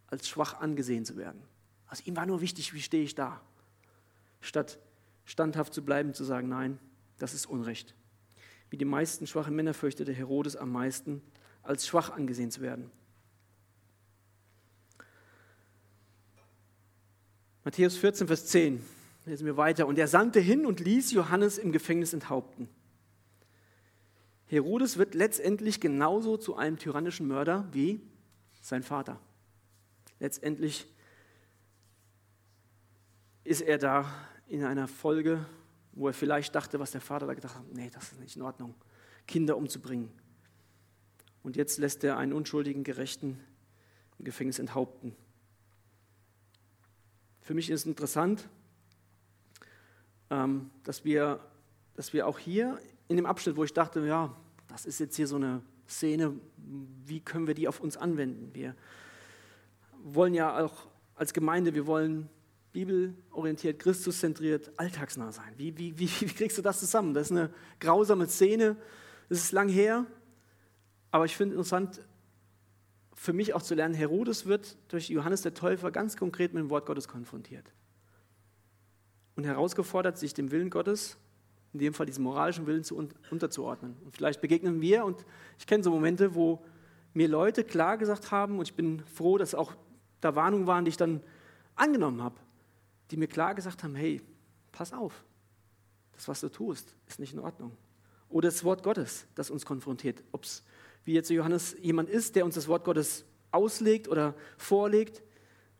als schwach angesehen zu werden. Also ihm war nur wichtig, wie stehe ich da. Statt standhaft zu bleiben, zu sagen, nein, das ist Unrecht. Wie die meisten schwachen Männer fürchtete Herodes am meisten, als schwach angesehen zu werden. Matthäus 14, Vers 10. Lesen wir weiter. Und er sandte hin und ließ Johannes im Gefängnis enthaupten. Herodes wird letztendlich genauso zu einem tyrannischen Mörder wie sein Vater. Letztendlich ist er da in einer Folge, wo er vielleicht dachte, was der Vater da gedacht hat, nee, das ist nicht in Ordnung, Kinder umzubringen. Und jetzt lässt er einen unschuldigen Gerechten im Gefängnis enthaupten. Für mich ist interessant, ähm, dass wir, dass wir auch hier in dem Abschnitt, wo ich dachte, ja, das ist jetzt hier so eine Szene, wie können wir die auf uns anwenden? Wir wollen ja auch als Gemeinde, wir wollen bibelorientiert, Christuszentriert, alltagsnah sein. Wie, wie, wie, wie kriegst du das zusammen? Das ist eine grausame Szene, das ist lang her, aber ich finde interessant, für mich auch zu lernen, Herodes wird durch Johannes der Täufer ganz konkret mit dem Wort Gottes konfrontiert. und herausgefordert, sich dem Willen Gottes, in dem Fall diesem moralischen Willen, zu un unterzuordnen. Und vielleicht begegnen wir, und ich kenne so Momente, wo mir Leute klar gesagt haben, und ich bin froh, dass auch da Warnungen waren, die ich dann angenommen habe, die mir klar gesagt haben, hey, pass auf, das, was du tust, ist nicht in Ordnung. Oder das Wort Gottes, das uns konfrontiert. Ob es, wie jetzt Johannes, jemand ist, der uns das Wort Gottes auslegt oder vorlegt,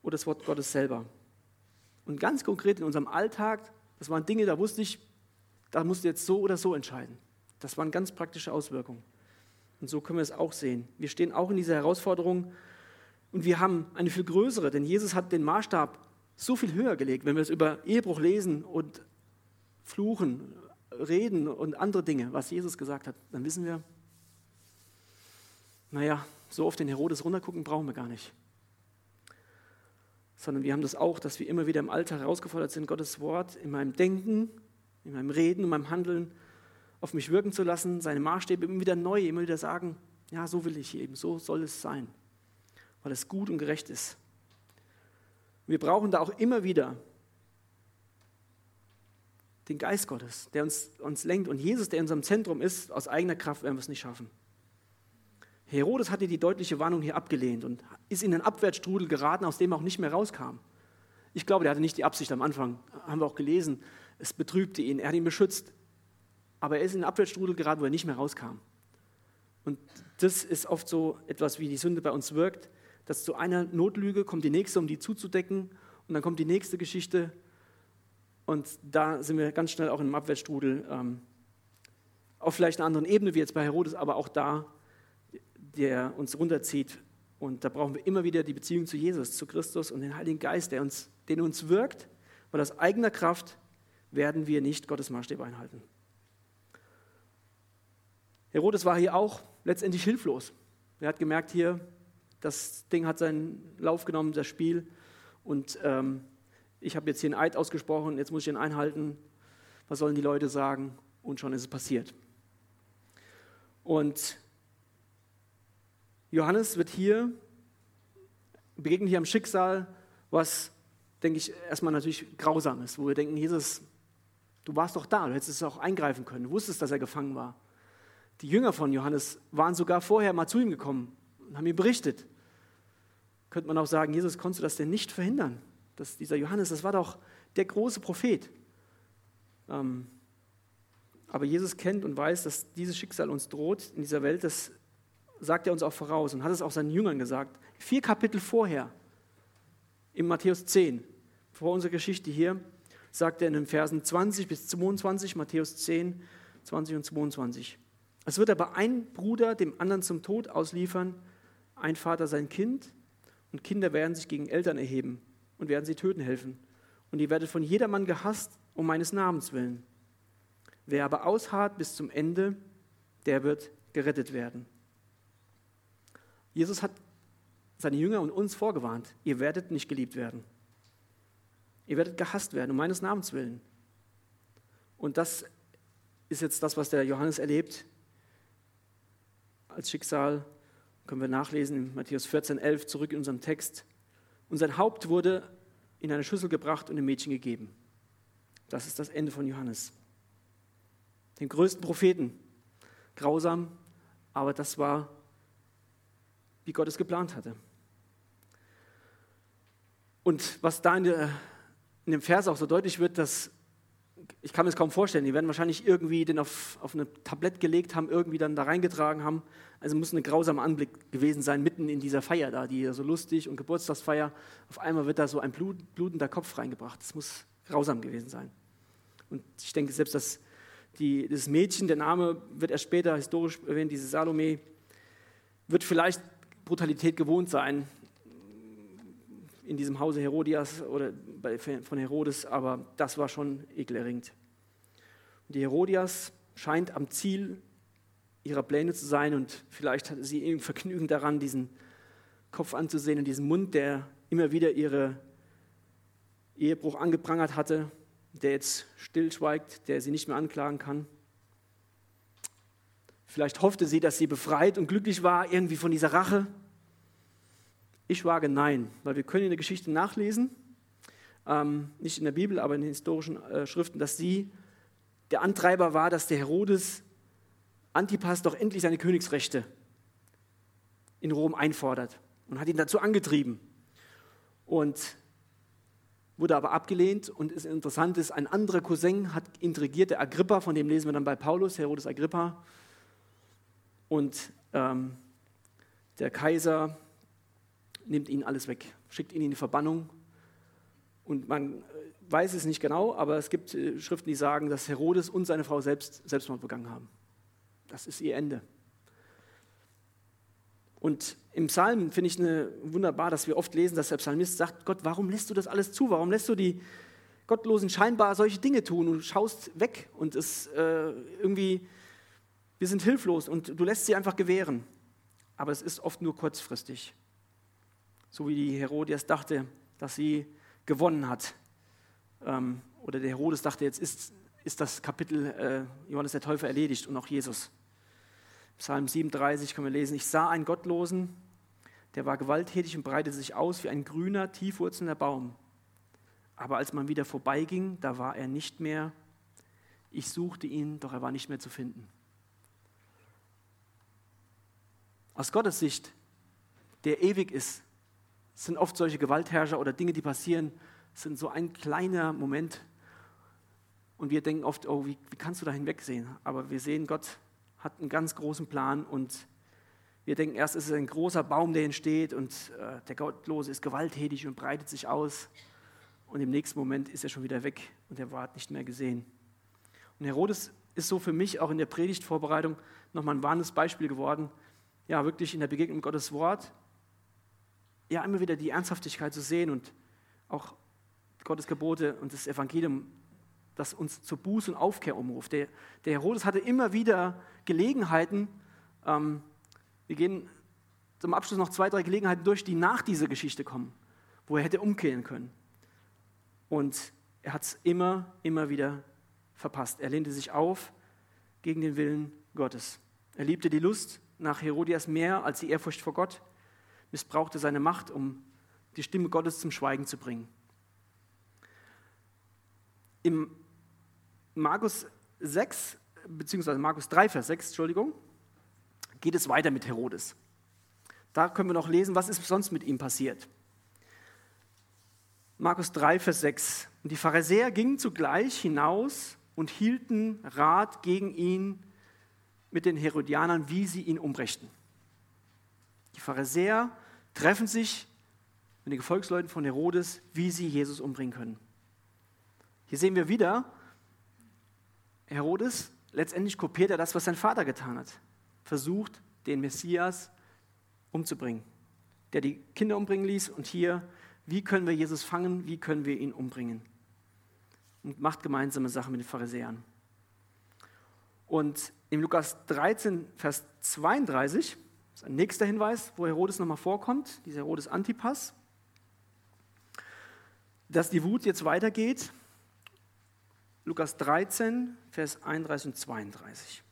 oder das Wort Gottes selber. Und ganz konkret in unserem Alltag, das waren Dinge, da wusste ich, da musst du jetzt so oder so entscheiden. Das waren ganz praktische Auswirkungen. Und so können wir es auch sehen. Wir stehen auch in dieser Herausforderung und wir haben eine viel größere, denn Jesus hat den Maßstab so viel höher gelegt. Wenn wir es über Ehebruch lesen und Fluchen, Reden und andere Dinge, was Jesus gesagt hat, dann wissen wir, naja, so oft den Herodes runtergucken brauchen wir gar nicht. Sondern wir haben das auch, dass wir immer wieder im Alltag herausgefordert sind, Gottes Wort in meinem Denken, in meinem Reden, in meinem Handeln auf mich wirken zu lassen, seine Maßstäbe immer wieder neu, immer wieder sagen, ja, so will ich eben, so soll es sein, weil es gut und gerecht ist. Wir brauchen da auch immer wieder den Geist Gottes, der uns, uns lenkt. Und Jesus, der in unserem Zentrum ist, aus eigener Kraft werden wir es nicht schaffen. Herodes hatte die deutliche Warnung hier abgelehnt und ist in einen Abwärtsstrudel geraten, aus dem er auch nicht mehr rauskam. Ich glaube, der hatte nicht die Absicht am Anfang, haben wir auch gelesen, es betrübte ihn, er hat ihn beschützt. Aber er ist in einen Abwärtsstrudel geraten, wo er nicht mehr rauskam. Und das ist oft so etwas, wie die Sünde bei uns wirkt, dass zu einer Notlüge kommt die nächste, um die zuzudecken, und dann kommt die nächste Geschichte, und da sind wir ganz schnell auch in einem Abwärtsstrudel, ähm, auf vielleicht einer anderen Ebene wie jetzt bei Herodes, aber auch da der uns runterzieht. Und da brauchen wir immer wieder die Beziehung zu Jesus, zu Christus und den Heiligen Geist, der uns, den uns wirkt, weil aus eigener Kraft werden wir nicht Gottes Maßstäbe einhalten. Herodes war hier auch letztendlich hilflos. Er hat gemerkt, hier, das Ding hat seinen Lauf genommen, das Spiel, und ähm, ich habe jetzt hier einen Eid ausgesprochen, jetzt muss ich ihn einhalten. Was sollen die Leute sagen? Und schon ist es passiert. Und Johannes wird hier, begegnet hier am Schicksal, was, denke ich, erstmal natürlich grausam ist, wo wir denken, Jesus, du warst doch da, du hättest es auch eingreifen können, du wusstest, dass er gefangen war. Die Jünger von Johannes waren sogar vorher mal zu ihm gekommen und haben ihm berichtet. Könnte man auch sagen, Jesus, konntest du das denn nicht verhindern? Dass dieser Johannes, das war doch der große Prophet. Ähm, aber Jesus kennt und weiß, dass dieses Schicksal uns droht in dieser Welt, das sagt er uns auch voraus und hat es auch seinen Jüngern gesagt. Vier Kapitel vorher, in Matthäus 10, vor unserer Geschichte hier, sagt er in den Versen 20 bis 22, Matthäus 10, 20 und 22. Es wird aber ein Bruder dem anderen zum Tod ausliefern, ein Vater sein Kind, und Kinder werden sich gegen Eltern erheben und werden sie töten helfen. Und ihr werdet von jedermann gehasst um meines Namens willen. Wer aber ausharrt bis zum Ende, der wird gerettet werden. Jesus hat seine Jünger und uns vorgewarnt, ihr werdet nicht geliebt werden. Ihr werdet gehasst werden, um meines Namens willen. Und das ist jetzt das, was der Johannes erlebt. Als Schicksal können wir nachlesen in Matthäus 14, 11, zurück in unserem Text. Und sein Haupt wurde in eine Schüssel gebracht und dem Mädchen gegeben. Das ist das Ende von Johannes. Den größten Propheten. Grausam, aber das war wie Gott es geplant hatte. Und was da in, der, in dem Vers auch so deutlich wird, dass ich kann mir das kaum vorstellen, die werden wahrscheinlich irgendwie den auf, auf ein Tablett gelegt haben, irgendwie dann da reingetragen haben. Also muss ein grausamer Anblick gewesen sein, mitten in dieser Feier da, die so lustig und Geburtstagsfeier. Auf einmal wird da so ein blut, blutender Kopf reingebracht. Das muss grausam gewesen sein. Und ich denke selbst, dass die, das Mädchen, der Name wird erst später historisch erwähnt, diese Salome, wird vielleicht Brutalität gewohnt sein in diesem Hause Herodias oder von Herodes, aber das war schon ekelerregend. Die Herodias scheint am Ziel ihrer Pläne zu sein und vielleicht hatte sie eben Vergnügen daran, diesen Kopf anzusehen und diesen Mund, der immer wieder ihre Ehebruch angeprangert hatte, der jetzt stillschweigt, der sie nicht mehr anklagen kann. Vielleicht hoffte sie, dass sie befreit und glücklich war irgendwie von dieser Rache. Ich wage nein, weil wir können in der Geschichte nachlesen. ähm, nicht in der Bibel, aber in den historischen äh, Schriften, dass sie der Antreiber war, dass der Herodes Antipas doch endlich seine Königsrechte in Rom einfordert und hat ihn dazu angetrieben. Und wurde aber abgelehnt und ist interessant ist, ein anderer Cousin hat intrigiert, der Agrippa, von dem lesen wir dann bei Paulus, Herodes Agrippa. Und ähm, der Kaiser nimmt ihn alles weg, schickt ihn in die Verbannung. Und man äh, weiß es nicht genau, aber es gibt äh, Schriften, die sagen, dass Herodes und seine Frau selbst Selbstmord begangen haben. Das ist ihr Ende. Und im Psalm finde ich eine, wunderbar, dass wir oft lesen, dass der Psalmist sagt, Gott, warum lässt du das alles zu? Warum lässt du die Gottlosen scheinbar solche Dinge tun und schaust weg und es äh, irgendwie, wir sind hilflos und du lässt sie einfach gewähren. Aber es ist oft nur kurzfristig. So wie die Herodias dachte, dass sie gewonnen hat. Ähm, oder der Herodes dachte, jetzt ist, ist das Kapitel äh, Johannes der Täufer erledigt und auch Jesus. Psalm 37 können wir lesen, ich sah einen Gottlosen, der war gewalttätig und breitete sich aus wie ein grüner, tiefwurzelnder Baum. Aber als man wieder vorbeiging, da war er nicht mehr. Ich suchte ihn, doch er war nicht mehr zu finden. Aus Gottes Sicht, der ewig ist, sind oft solche Gewaltherrscher oder Dinge, die passieren, sind so ein kleiner Moment. Und wir denken oft, oh, wie, wie kannst du da hinwegsehen? Aber wir sehen Gott hat einen ganz großen Plan und wir denken erst, es ist ein großer Baum, der entsteht und äh, der Gottlose ist gewalttätig und breitet sich aus. Und im nächsten Moment ist er schon wieder weg und er war nicht mehr gesehen. Und Herodes ist so für mich auch in der Predigtvorbereitung nochmal ein warnes Beispiel geworden. Ja, wirklich in der Begegnung mit Gottes Wort, ja, immer wieder die Ernsthaftigkeit zu sehen und auch Gottes Gebote und das Evangelium das uns zur Buß- und Aufkehr umruft. Der, der Herodes hatte immer wieder Gelegenheiten, ähm, wir gehen zum Abschluss noch zwei, drei Gelegenheiten durch, die nach dieser Geschichte kommen, wo er hätte umkehren können. Und er hat es immer, immer wieder verpasst. Er lehnte sich auf gegen den Willen Gottes. Er liebte die Lust nach Herodias mehr als die Ehrfurcht vor Gott, missbrauchte seine Macht, um die Stimme Gottes zum Schweigen zu bringen. Im Markus 6, beziehungsweise Markus 3, Vers 6, Entschuldigung, geht es weiter mit Herodes. Da können wir noch lesen, was ist sonst mit ihm passiert. Markus 3, Vers 6. Und die Pharisäer gingen zugleich hinaus und hielten Rat gegen ihn mit den Herodianern, wie sie ihn umbrächten. Die Pharisäer treffen sich mit den Gefolgsleuten von Herodes, wie sie Jesus umbringen können. Hier sehen wir wieder, Herodes, letztendlich kopiert er das, was sein Vater getan hat. Versucht, den Messias umzubringen, der die Kinder umbringen ließ. Und hier, wie können wir Jesus fangen, wie können wir ihn umbringen? Und macht gemeinsame Sachen mit den Pharisäern. Und im Lukas 13, Vers 32, ist ein nächster Hinweis, wo Herodes nochmal vorkommt, dieser Herodes Antipas, dass die Wut jetzt weitergeht Lukas 13, Vers 31 und 32.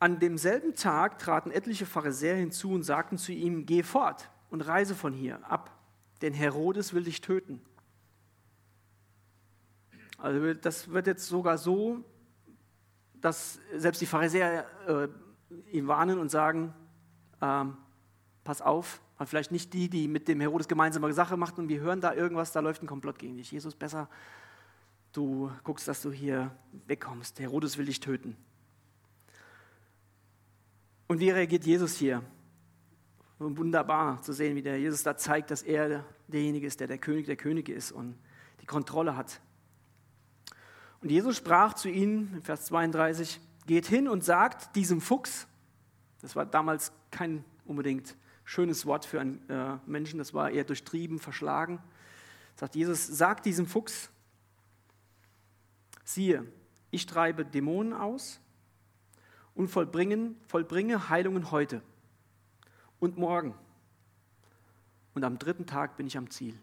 An demselben Tag traten etliche Pharisäer hinzu und sagten zu ihm, geh fort und reise von hier ab, denn Herodes will dich töten. Also das wird jetzt sogar so, dass selbst die Pharisäer äh, ihn warnen und sagen, äh, pass auf, aber vielleicht nicht die, die mit dem Herodes gemeinsame Sache machten und wir hören da irgendwas, da läuft ein Komplott gegen dich. Jesus, besser, du guckst, dass du hier wegkommst. Herodes will dich töten. Und wie reagiert Jesus hier? Wunderbar zu sehen, wie der Jesus da zeigt, dass er derjenige ist, der der König der Könige ist und die Kontrolle hat. Und Jesus sprach zu ihnen, Vers 32, geht hin und sagt diesem Fuchs, das war damals kein unbedingt schönes Wort für einen äh, Menschen, das war eher durchtrieben, verschlagen. Sagt Jesus, sag diesem Fuchs, siehe, ich treibe Dämonen aus und vollbringen, vollbringe Heilungen heute und morgen. Und am dritten Tag bin ich am Ziel.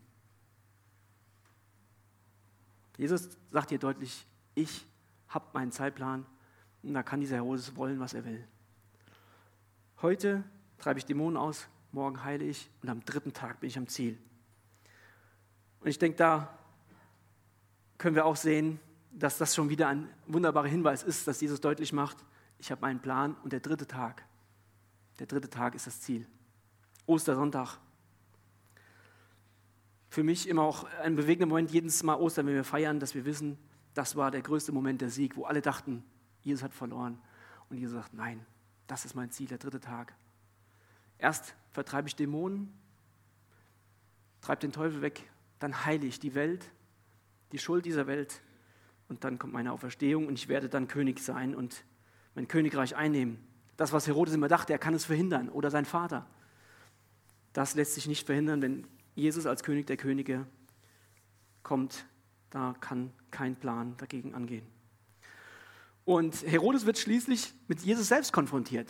Jesus sagt hier deutlich, ich habe meinen Zeitplan und da kann dieser Herodes wollen, was er will. Heute treibe ich Dämonen aus, morgen heile ich und am dritten Tag bin ich am Ziel. Und ich denke, da können wir auch sehen, dass das schon wieder ein wunderbarer Hinweis ist, dass Jesus deutlich macht, ich habe meinen Plan und der dritte Tag, der dritte Tag ist das Ziel. Ostersonntag. Für mich immer auch ein bewegender Moment, jedes Mal Ostern, wenn wir feiern, dass wir wissen, das war der größte Moment der Sieg, wo alle dachten, Jesus hat verloren. Und Jesus sagt, nein, das ist mein Ziel, der dritte Tag. Erst vertreibe ich Dämonen, treibe den Teufel weg, dann heile ich die Welt, die Schuld dieser Welt und dann kommt meine Auferstehung und ich werde dann König sein und mein Königreich einnehmen. Das, was Herodes immer dachte, er kann es verhindern oder sein Vater. Das lässt sich nicht verhindern, wenn Jesus als König der Könige kommt. Da kann kein Plan dagegen angehen. Und Herodes wird schließlich mit Jesus selbst konfrontiert.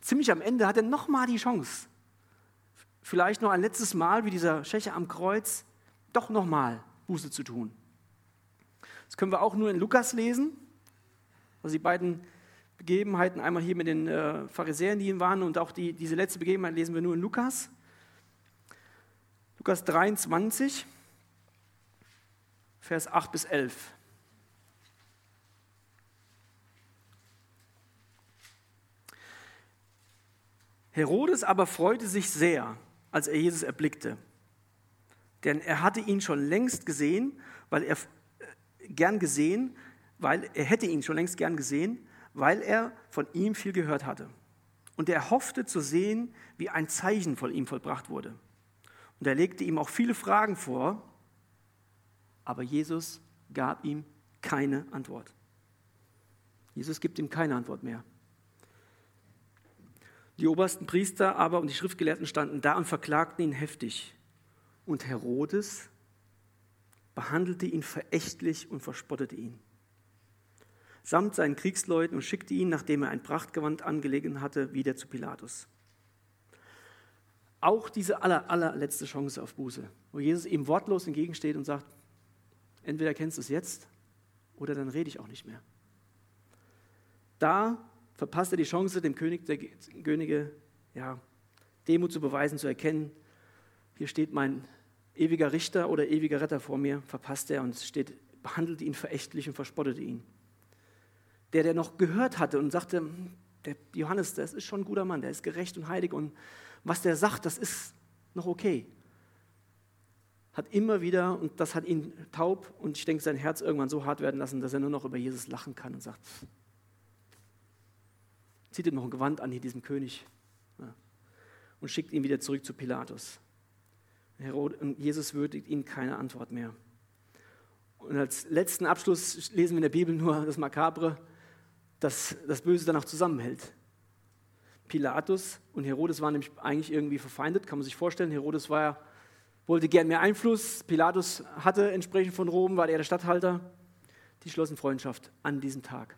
Ziemlich am Ende hat er nochmal die Chance, vielleicht noch ein letztes Mal, wie dieser Schächer am Kreuz, doch nochmal Buße zu tun. Das können wir auch nur in Lukas lesen. Also die beiden Begebenheiten, einmal hier mit den äh, Pharisäern, die ihn waren, und auch die, diese letzte Begebenheit lesen wir nur in Lukas. Lukas 23, Vers 8 bis 11. Herodes aber freute sich sehr, als er Jesus erblickte. Denn er hatte ihn schon längst gesehen, weil er äh, gern gesehen, weil er hätte ihn schon längst gern gesehen, weil er von ihm viel gehört hatte. Und er hoffte zu sehen, wie ein Zeichen von ihm vollbracht wurde. Und er legte ihm auch viele Fragen vor, aber Jesus gab ihm keine Antwort. Jesus gibt ihm keine Antwort mehr. Die obersten Priester aber und die Schriftgelehrten standen da und verklagten ihn heftig. Und Herodes behandelte ihn verächtlich und verspottete ihn. Samt seinen Kriegsleuten und schickte ihn, nachdem er ein Prachtgewand angelegen hatte, wieder zu Pilatus. Auch diese aller, allerletzte Chance auf Buße, wo Jesus ihm wortlos entgegensteht und sagt, entweder kennst du es jetzt oder dann rede ich auch nicht mehr. Da verpasst er die Chance, dem König der Könige ja, Demut zu beweisen, zu erkennen, hier steht mein ewiger Richter oder ewiger Retter vor mir, verpasst er und steht, behandelt ihn verächtlich und verspottet ihn. Der, der noch gehört hatte und sagte, der Johannes, das ist schon ein guter Mann, der ist gerecht und heilig und was der sagt, das ist noch okay. Hat immer wieder, und das hat ihn taub und ich denke, sein Herz irgendwann so hart werden lassen, dass er nur noch über Jesus lachen kann und sagt, zieht ihm noch ein Gewand an hier diesem König ja, und schickt ihn wieder zurück zu Pilatus. Und Jesus würdigt ihn keine Antwort mehr. Und als letzten Abschluss lesen wir in der Bibel nur das Makabre, dass das Böse dann auch zusammenhält. Pilatus und Herodes waren nämlich eigentlich irgendwie verfeindet, kann man sich vorstellen. Herodes war ja, wollte gern mehr Einfluss. Pilatus hatte entsprechend von Rom, war er der Statthalter. Die schlossen Freundschaft an diesem Tag.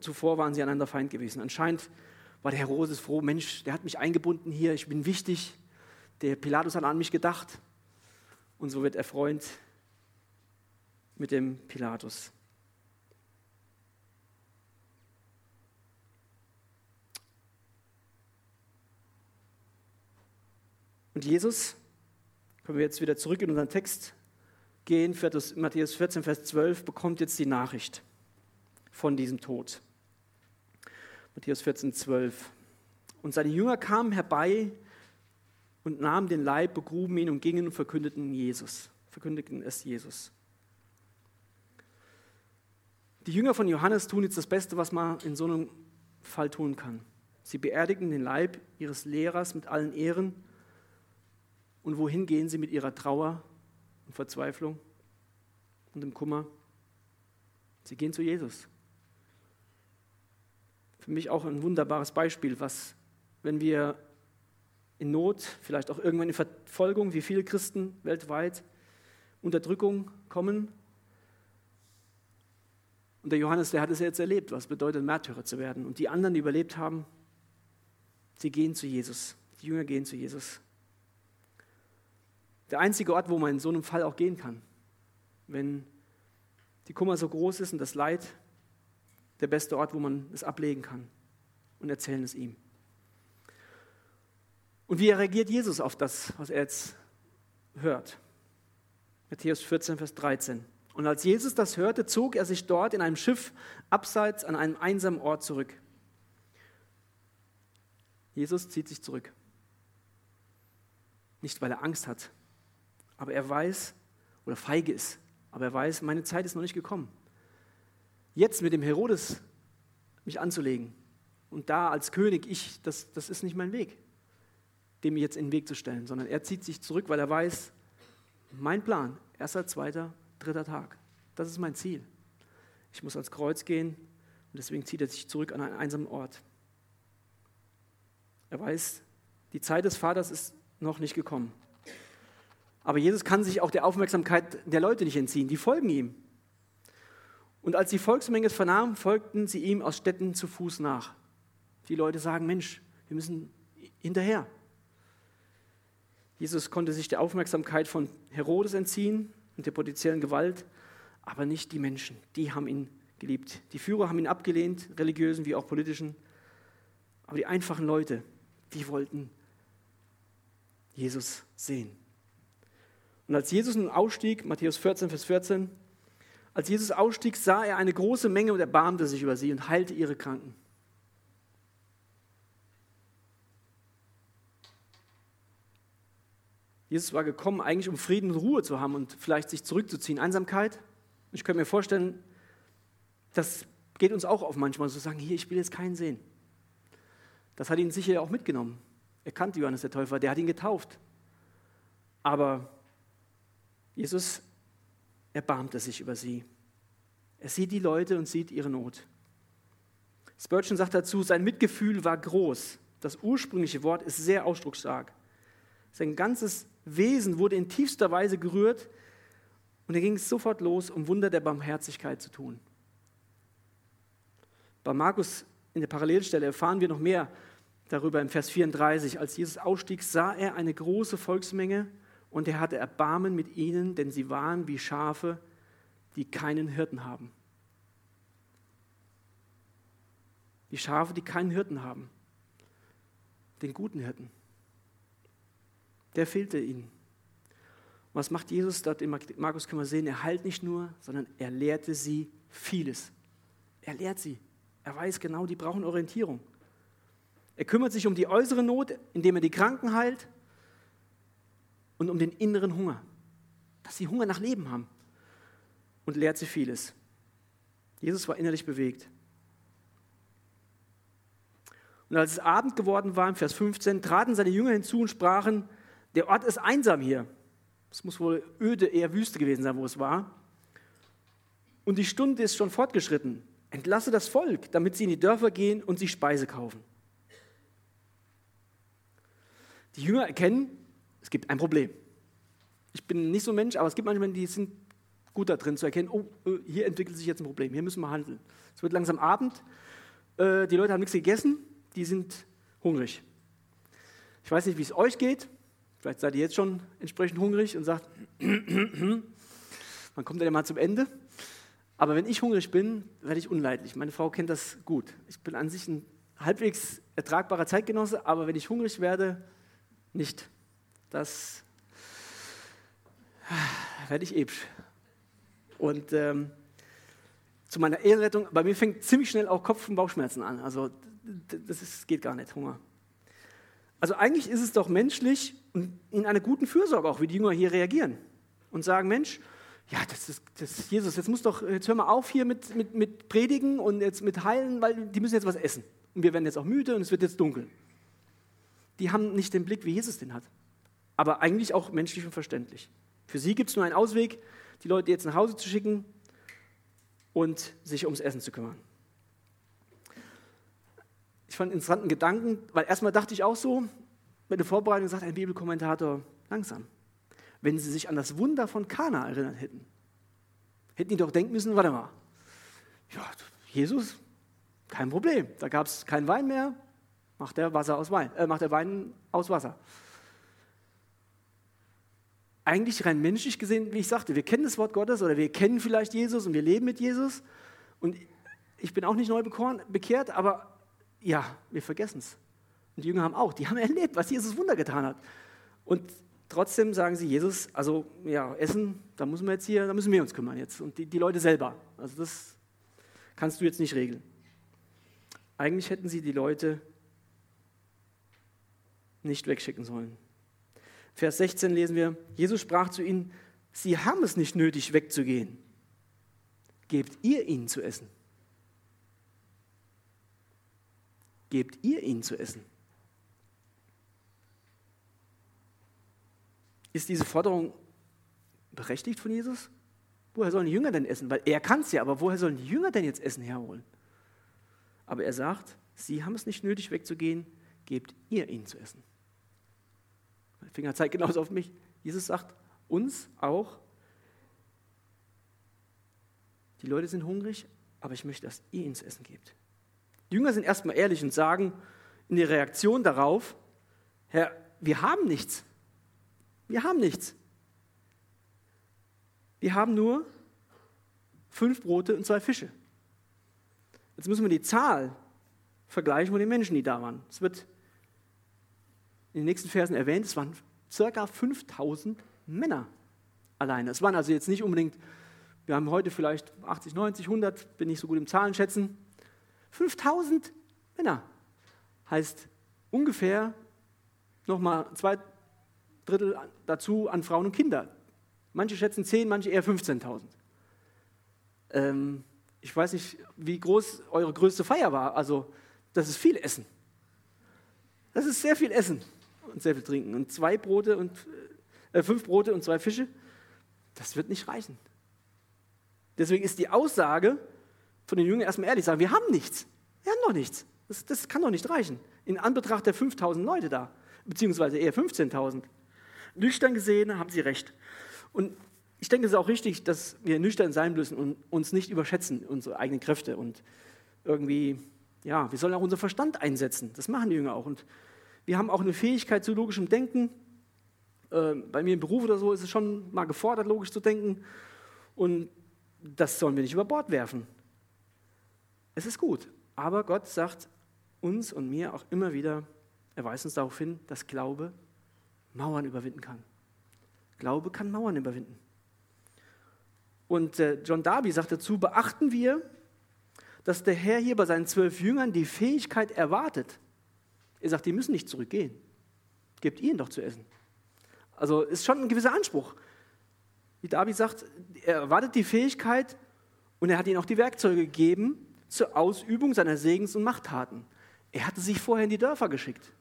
Zuvor waren sie einander Feind gewesen. Anscheinend war der Herodes froh, Mensch, der hat mich eingebunden hier, ich bin wichtig. Der Pilatus hat an mich gedacht. Und so wird er Freund mit dem Pilatus. Und Jesus, können wir jetzt wieder zurück in unseren Text gehen, Matthäus 14, Vers 12, bekommt jetzt die Nachricht von diesem Tod. Matthäus 14, 12. Und seine Jünger kamen herbei und nahmen den Leib, begruben ihn und gingen und verkündeten Jesus, verkündigten es Jesus. Die Jünger von Johannes tun jetzt das Beste, was man in so einem Fall tun kann. Sie beerdigen den Leib ihres Lehrers mit allen Ehren. Und wohin gehen sie mit ihrer Trauer und Verzweiflung und dem Kummer? Sie gehen zu Jesus für mich auch ein wunderbares Beispiel, was, wenn wir in Not, vielleicht auch irgendwann in Verfolgung, wie viele Christen weltweit, Unterdrückung kommen. Und der Johannes, der hat es jetzt erlebt, was bedeutet, Märtyrer zu werden. Und die anderen, die überlebt haben, sie gehen zu Jesus. Die Jünger gehen zu Jesus. Der einzige Ort, wo man in so einem Fall auch gehen kann, wenn die Kummer so groß ist und das Leid der beste Ort, wo man es ablegen kann. und erzählen es ihm. Und wie reagiert Jesus auf das, was er jetzt hört? Matthäus 14, Vers 13. Und als Jesus das hörte, zog er sich dort in einem Schiff abseits an einem einsamen Ort zurück. Jesus zieht sich zurück. Nicht, weil er Angst hat, aber er weiß, oder feige ist, aber er weiß, meine Zeit ist noch nicht gekommen. Jetzt mit dem Herodes mich anzulegen und da als König, ich, das, das ist nicht mein Weg, dem jetzt in den Weg zu stellen, sondern er zieht sich zurück, weil er weiß, mein Plan, erster, zweiter, dritter Tag, das ist mein Ziel. Ich muss ans Kreuz gehen und deswegen zieht er sich zurück an einen einsamen Ort. Er weiß, die Zeit des Vaters ist noch nicht gekommen. Aber Jesus kann sich auch der Aufmerksamkeit der Leute nicht entziehen. Die folgen ihm. Und als die Volksmenge es vernahm, folgten sie ihm aus Städten zu Fuß nach. Die Leute sagen, Mensch, wir müssen hinterher. Jesus konnte sich der Aufmerksamkeit von Herodes entziehen und der potenziellen Gewalt, aber nicht die Menschen. Die haben ihn geliebt. Die Führer haben ihn abgelehnt, religiösen wie auch politischen. Aber die einfachen Leute, die wollten Jesus sehen. Und als Jesus nun ausstieg, Matthäus 14, Vers 14, als Jesus ausstieg, sah er eine große Menge und erbarmte sich über sie und heilte ihre Kranken. Jesus war gekommen, eigentlich um Frieden und Ruhe zu haben und vielleicht sich zurückzuziehen. Einsamkeit. Ich könnte mir vorstellen, das geht uns auch auf manchmal, so sagen, hier, ich will jetzt keinen sehen. Das hat ihn sicher auch mitgenommen. Er kannte Johannes der Täufer, der hat ihn getauft. Aber Jesus erbarmte sich über sie. Er sieht die Leute und sieht ihre Not. Spurgeon sagt dazu, sein Mitgefühl war groß. Das ursprüngliche Wort ist sehr ausdrucksstark. Sein ganzes Wesen wurde in tiefster Weise gerührt und er ging sofort los, um Wunder der Barmherzigkeit zu tun. Bei Markus in der Parallelstelle erfahren wir noch mehr darüber im Vers 34. Als Jesus ausstieg, sah er eine große Volksmenge und er hatte Erbarmen mit ihnen, denn sie waren wie Schafe, die keinen Hirten haben. Die Schafe, die keinen Hirten haben. Den guten Hirten. Der fehlte ihnen. was macht Jesus dort in Markus können wir sehen, er heilt nicht nur, sondern er lehrte sie vieles. Er lehrt sie. Er weiß genau, die brauchen Orientierung. Er kümmert sich um die äußere Not, indem er die Kranken heilt und um den inneren Hunger, dass sie Hunger nach Leben haben und lehrt sie vieles. Jesus war innerlich bewegt. Und als es Abend geworden war, im Vers 15, traten seine Jünger hinzu und sprachen, der Ort ist einsam hier. Es muss wohl öde, eher Wüste gewesen sein, wo es war. Und die Stunde ist schon fortgeschritten. Entlasse das Volk, damit sie in die Dörfer gehen und sich Speise kaufen. Die Jünger erkennen, es gibt ein Problem. Ich bin nicht so ein Mensch, aber es gibt manchmal, die sind gut da drin zu erkennen, oh, äh, hier entwickelt sich jetzt ein Problem, hier müssen wir handeln. Es wird langsam Abend, äh, die Leute haben nichts gegessen, die sind hungrig. Ich weiß nicht, wie es euch geht, vielleicht seid ihr jetzt schon entsprechend hungrig und sagt, man kommt ja mal zum Ende. Aber wenn ich hungrig bin, werde ich unleidlich. Meine Frau kennt das gut. Ich bin an sich ein halbwegs ertragbarer Zeitgenosse, aber wenn ich hungrig werde, nicht. Das werde ich ebisch. Und ähm, zu meiner Ehrenrettung, bei mir fängt ziemlich schnell auch Kopf- und Bauchschmerzen an. Also das ist, geht gar nicht, Hunger. Also eigentlich ist es doch menschlich und in einer guten Fürsorge auch, wie die Jünger hier reagieren und sagen, Mensch, ja, das ist, das Jesus, jetzt muss doch, jetzt hör mal auf hier mit, mit, mit Predigen und jetzt mit Heilen, weil die müssen jetzt was essen. Und wir werden jetzt auch müde und es wird jetzt dunkel die haben nicht den Blick, wie Jesus den hat. Aber eigentlich auch menschlich und verständlich. Für sie gibt es nur einen Ausweg, die Leute jetzt nach Hause zu schicken und sich ums Essen zu kümmern. Ich fand einen interessanten Gedanken, weil erstmal dachte ich auch so, bei der Vorbereitung sagt ein Bibelkommentator, langsam, wenn sie sich an das Wunder von Kana erinnert hätten, hätten die doch denken müssen, warte mal, ja, Jesus, kein Problem, da gab es keinen Wein mehr, macht er Wasser aus Wein, äh, macht er Wein aus Wasser. Eigentlich rein menschlich gesehen, wie ich sagte, wir kennen das Wort Gottes oder wir kennen vielleicht Jesus und wir leben mit Jesus. Und ich bin auch nicht neu bekehrt, aber ja, wir vergessen es. Und die Jünger haben auch, die haben erlebt, was Jesus Wunder getan hat. Und trotzdem sagen sie, Jesus, also ja, Essen, da müssen wir jetzt hier, da müssen wir uns kümmern jetzt. Und die, die Leute selber. Also das kannst du jetzt nicht regeln. Eigentlich hätten sie die Leute nicht wegschicken sollen. Vers 16 lesen wir, Jesus sprach zu ihnen, sie haben es nicht nötig wegzugehen. Gebt ihr ihnen zu essen. Gebt ihr ihnen zu essen. Ist diese Forderung berechtigt von Jesus? Woher sollen die Jünger denn essen? Weil er kann es ja, aber woher sollen die Jünger denn jetzt Essen herholen? Aber er sagt, sie haben es nicht nötig wegzugehen, gebt ihr ihnen zu essen. Mein Finger zeigt genauso auf mich. Jesus sagt uns auch, die Leute sind hungrig, aber ich möchte, dass ihr zu essen gebt. Die Jünger sind erstmal ehrlich und sagen in der Reaktion darauf, Herr, wir haben nichts. Wir haben nichts. Wir haben nur fünf Brote und zwei Fische. Jetzt müssen wir die Zahl vergleichen mit den Menschen, die da waren. Es wird in den nächsten Versen erwähnt, es waren circa 5000 Männer alleine. Es waren also jetzt nicht unbedingt, wir haben heute vielleicht 80, 90, 100, bin nicht so gut im Zahlen schätzen. 5000 Männer heißt ungefähr nochmal zwei Drittel dazu an Frauen und Kinder. Manche schätzen 10, manche eher 15.000. Ähm, ich weiß nicht, wie groß eure größte Feier war. Also, das ist viel Essen. Das ist sehr viel Essen und sehr viel Trinken. Und zwei Brote und äh, fünf Brote und zwei Fische, das wird nicht reichen. Deswegen ist die Aussage von den Jüngern erstmal ehrlich, sagen, wir haben nichts. Wir haben noch nichts. Das, das kann doch nicht reichen. In Anbetracht der 5000 Leute da, beziehungsweise eher 15.000. Nüchtern gesehen haben sie recht. Und ich denke, es ist auch richtig, dass wir nüchtern sein müssen und uns nicht überschätzen, unsere eigenen Kräfte. Und irgendwie, ja, wir sollen auch unseren Verstand einsetzen. Das machen die Jünger auch. Und wir haben auch eine Fähigkeit zu logischem Denken. Äh, bei mir im Beruf oder so ist es schon mal gefordert, logisch zu denken. Und das sollen wir nicht über Bord werfen. Es ist gut. Aber Gott sagt uns und mir auch immer wieder, er weist uns darauf hin, dass Glaube Mauern überwinden kann. Glaube kann Mauern überwinden. Und äh, John Darby sagt dazu, beachten wir, dass der Herr hier bei seinen zwölf Jüngern die Fähigkeit erwartet. Er sagt, die müssen nicht zurückgehen. Gebt ihnen doch zu essen. Also ist schon ein gewisser Anspruch. Wie Darby sagt, er erwartet die Fähigkeit und er hat ihnen auch die Werkzeuge gegeben zur Ausübung seiner Segens- und Machttaten. Er hatte sich vorher in die Dörfer geschickt.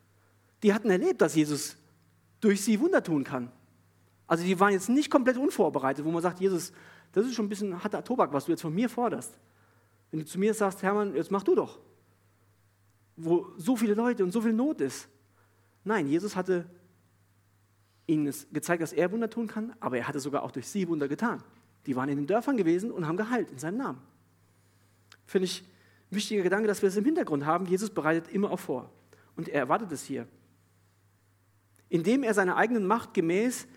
Die hatten erlebt, dass Jesus durch sie Wunder tun kann. Also die waren jetzt nicht komplett unvorbereitet, wo man sagt, Jesus, das ist schon ein bisschen harter Tobak, was du jetzt von mir forderst. Wenn du zu mir sagst, Hermann, jetzt mach du doch. Wo so viele Leute und so viel Not ist. Nein, Jesus hatte ihnen gezeigt, dass er Wunder tun kann, aber er hatte sogar auch durch sie Wunder getan. Die waren in den Dörfern gewesen und haben geheilt in seinem Namen. Finde ich ein wichtiger Gedanke, dass wir es im Hintergrund haben. Jesus bereitet immer auch vor. Und er erwartet es hier indem er seiner eigenen Macht gemäß